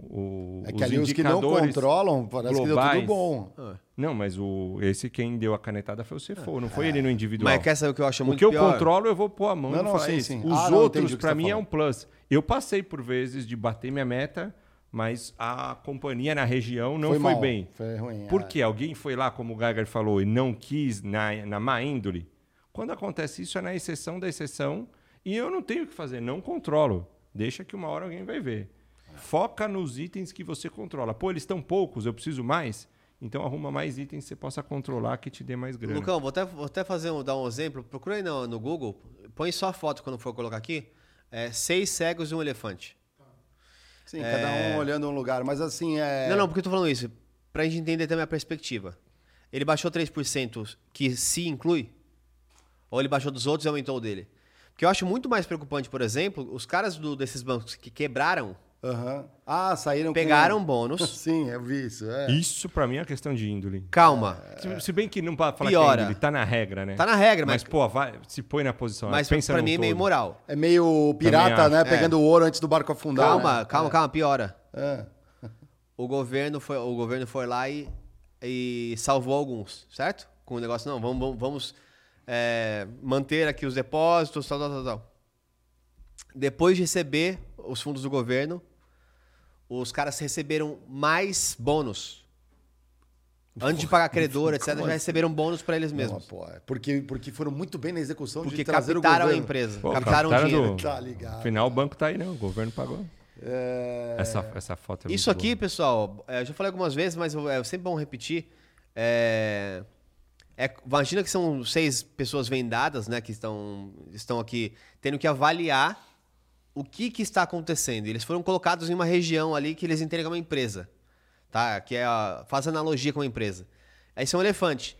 o, É que ali os que não indicadores controlam, parece que deu globais- tudo bom. Não, mas o, esse quem deu a canetada foi o CFO, não foi ele no individual. Mas quer saber o que eu acho o muito que eu pior? controlo, eu vou pôr a mão Não, e não, falar sim, isso. sim. Os Ah, outros, o que para tá mim, é falando. um plus. Eu passei por vezes de bater minha meta, mas a companhia na região não foi, mal, bem. Foi ruim. Por é. quê? Alguém foi lá, como o Geiger falou, e não quis, na, na má índole, Quando acontece isso, é na exceção da exceção e eu não tenho o que fazer, não controlo. Deixa que uma hora alguém vai ver. Foca nos itens que você controla. Pô, eles estão poucos, eu preciso mais. Então arruma mais itens que você possa controlar que te dê mais grana. Lucão, vou até, vou até fazer um, dar um exemplo. Procura aí no, no Google, põe só a foto quando for colocar aqui. É, seis cegos e um elefante. Sim, cada um olhando um lugar. Mas assim, é. Não, não, porque eu tô falando isso. Pra gente entender também a perspectiva. Ele baixou 3% que se inclui? Ou ele baixou dos outros e aumentou o dele? Porque eu acho muito mais preocupante, por exemplo, os caras do- desses bancos que quebraram, Aham. Ah, saíram com- pegaram bônus. Sim, eu vi isso. É. Isso pra mim é uma questão de índole. Calma. Se, se bem que não pode falar Piora. que é índole, tá na regra, né? Tá na regra, mas- mas pô, vai, se põe na posição. Mas pensa pra mim é meio todo. moral. É meio pirata, né? acho. Pegando o ouro antes do barco afundar. Calma, né? calma, calma, piora. É. O governo foi, o governo foi lá e, e salvou alguns, certo? Com o negócio, não, vamos, vamos, vamos, é, manter aqui os depósitos, tal, tal, tal, tal. Depois de receber os fundos do governo, os caras receberam mais bônus. Antes de pagar credor, etc., já assim? receberam bônus para eles Não, mesmos. pô, é porque, porque foram muito bem na execução Porque de trazer o captaram a empresa, Pô, captaram o captaram dinheiro. do- Tá ligado. Afinal, o banco tá aí, né? O governo pagou. É... Essa, essa foto é Isso muito aqui, boa. pessoal, é, eu já falei algumas vezes, mas eu- é sempre bom repetir. É, é- imagina que são seis pessoas vendadas, né, que estão, estão aqui tendo que avaliar o que, que está acontecendo. Eles foram colocados em uma região ali que eles é uma empresa, tá? Que é a, faz analogia com uma empresa. Aí isso é um elefante.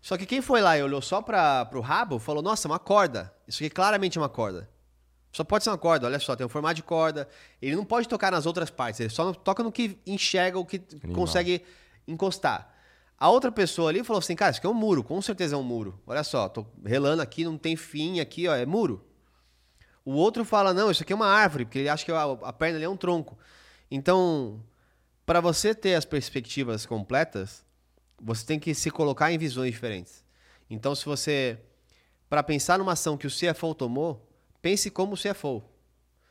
Só que quem foi lá e olhou só para o rabo falou: Nossa, uma corda. Isso aqui claramente é uma corda. Só pode ser uma corda, olha só, tem um formato de corda. Ele não pode tocar nas outras partes, ele só toca no que enxerga, o que Animal. consegue encostar. A outra pessoa ali falou assim, cara, isso aqui é um muro, com certeza é um muro. Olha só, tô relando aqui, não tem fim aqui, ó, é muro. O outro fala, não, isso aqui é uma árvore, porque ele acha que a, a perna ali é um tronco. Então, para você ter as perspectivas completas, você tem que se colocar em visões diferentes. Então, se você, para pensar numa ação que o CFO tomou, pense como o CFO.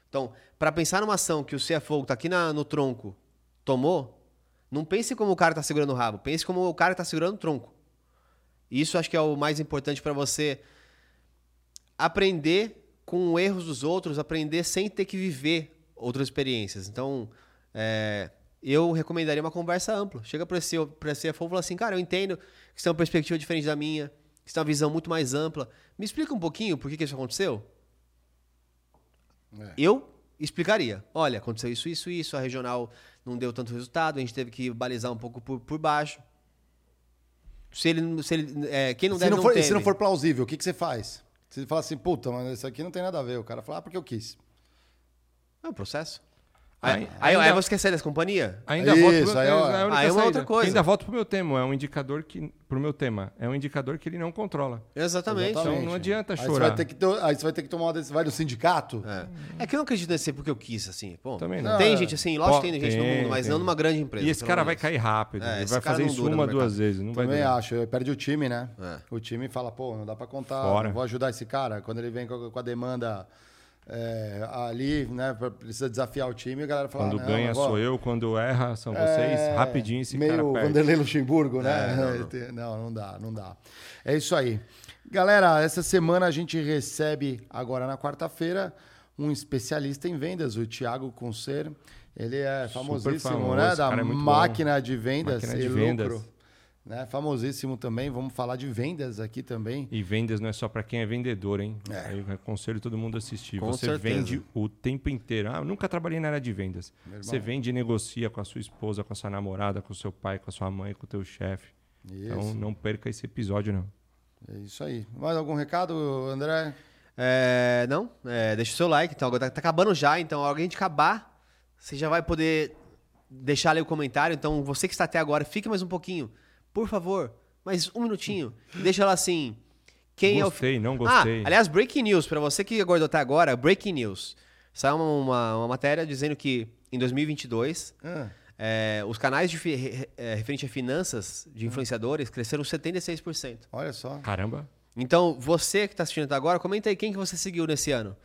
Então, para pensar numa ação que o CFO que está aqui na- no tronco tomou, não pense como o cara está segurando o rabo, pense como o cara está segurando o tronco. Isso acho que é o mais importante para você aprender com erros dos outros, aprender sem ter que viver outras experiências. Então, é, eu recomendaria uma conversa ampla. Chega para esse para CFO e fala assim, cara, eu entendo que você tem uma perspectiva diferente da minha, que você tem uma visão muito mais ampla. Me explica um pouquinho por que, que isso aconteceu? Eu explicaria. Olha, aconteceu isso, isso, isso. A regional não deu tanto resultado. A gente teve que balizar um pouco por, por baixo. Se ele, se ele, é, quem não se, deve não não for, e se não for plausível, o que, que você faz? Você fala assim, puta, mas isso aqui não tem nada a ver. O cara fala, ah, porque eu quis. É um processo. Aí- Aí, aí, ainda- aí você quer sair dessa companhia? Ainda Isso, volto pro meu, aí, ó. é Aí é uma saída. outra coisa. Ainda volto pro meu tema, é um indicador que pro meu tema, é um indicador que ele não controla. Exatamente. Então não adianta Aí você, chorar. vai ter que ter, aí você vai ter que tomar uma decisão. Vai no sindicato? É. É que eu não acredito nesse ser porque eu quis, assim. Bom, Também não. Tem Não, gente assim, lógico que Pô, tem gente no mundo, mas tem. não numa grande empresa. E esse cara amor vai cair rápido. É, ele vai fazer isso uma, duas vezes. Não vai Também acho. Perde o time, né? É. O time fala, pô, não dá pra contar. Fora. Não vou ajudar esse cara. Quando ele vem com a demanda é, ali, né? Precisa desafiar o time, a galera fala. Quando "Não, ganha vou-" sou eu, quando erra são vocês. É, Rapidinho esse meio cara perde. Vanderlei Luxemburgo, né? É, não, não. Tem- não, não dá, não dá. É isso aí. Galera, essa semana a gente recebe, agora na quarta-feira, um especialista em vendas, o Thiago Concer. Ele é famosíssimo, famoso, né? Da é muito bom. máquina de vendas Máquina e de lucro. vendas. Né? Famosíssimo também. Vamos falar de vendas aqui também. E vendas não é só para quem é vendedor, hein? É. Aí eu aconselho todo mundo a assistir. Com Você certeza. vende o tempo inteiro. Ah, eu nunca trabalhei na área de vendas. Você vende e negocia com a sua esposa, com a sua namorada, com o seu pai, com a sua mãe, com o teu chefe. Então não perca esse episódio, não. É isso aí. Mais algum recado, André? É, não, é, deixa o seu like. Então, agora tá, tá acabando já. Então, alguém de acabar, você já vai poder deixar ali o comentário. Então, você que está até agora, fique mais um pouquinho. Por favor, mais um minutinho. Deixa lá assim. Quem Gostei, é o... não gostei. Ah, aliás, breaking news. Para você que aguardou até agora, breaking news. Saiu uma, uma, uma matéria dizendo que em 2022, Ah, é, os canais de fi- re- é, referente a finanças de influenciadores cresceram 76%. olha só. Caramba. Então, você que está assistindo até agora, comenta aí quem que você seguiu nesse ano.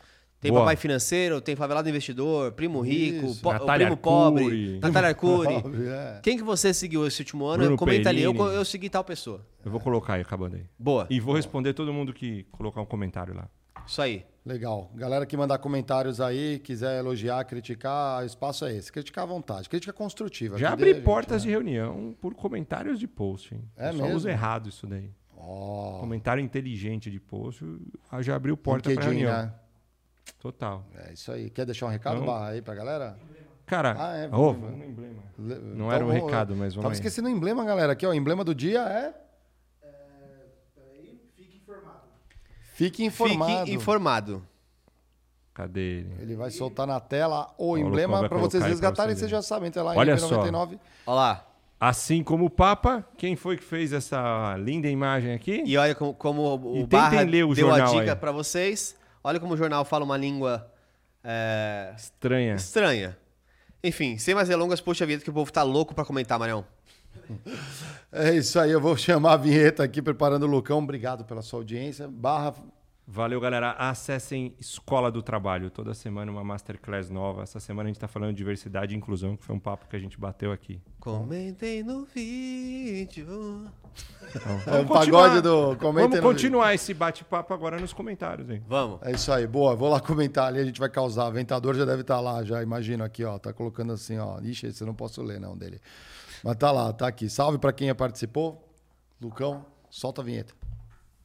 Tem Boa. papai financeiro, tem favelado investidor, primo rico, Isso. po- Natália primo pobre, Arcuri. Natália Arcuri. Pobre, é. Quem que você seguiu esse último ano? Bruno Comenta ali, eu, eu segui tal pessoa. Eu vou colocar aí, acabando aí. Boa, E vou responder todo mundo que colocar um comentário lá. isso aí. Legal. Galera que mandar comentários aí, quiser elogiar, criticar, o espaço é esse. Criticar à vontade. Crítica construtiva. Já abri portas gente, de reunião por comentários de post. Hein? É Eu só mesmo? uso errado isso daí. Ó, Comentário inteligente de post, já abriu porta para reunião. né? Total. É isso aí. Quer deixar um recado, Não. Barra, aí pra galera? Cara, Ah, é, vamos- no emblema. Le- Não era um vamos- recado, mas vamos Tava aí. esquecendo o emblema, galera. Aqui, ó. O emblema do dia é. Fique informado. Fique informado. Cadê ele? Ele vai soltar na tela o emblema para vocês resgatarem. você Vocês já sabem, entra lá em Olha só. 99. Olha lá. Assim como o Papa, quem foi que fez essa linda imagem aqui? E olha como, como o E Barra ler o deu a dica pra vocês. Olha como o jornal fala uma língua é, Estranha. estranha. Enfim, sem mais delongas, puxa a vida que o povo tá louco pra comentar, Marião. É isso aí. Eu vou chamar a vinheta aqui, preparando o Lucão. Obrigado pela sua audiência. Barra. Valeu, galera. Acessem Escola do Trabalho. Toda semana uma masterclass nova. Essa semana a gente tá falando de diversidade e inclusão, que foi um papo que a gente bateu aqui. Comentem no vídeo. É o continuar. pagode do. Comentem Vamos no- continuar esse bate-papo agora nos comentários, hein? Vamos. É isso aí, boa. Vou lá comentar ali, a gente vai causar. Ventador já deve estar lá, já imagino aqui, ó. Tá colocando assim, ó. Ixi, esse eu não posso ler, não, dele. Mas tá lá, tá aqui. Salve pra quem participou. Lucão, solta a vinheta.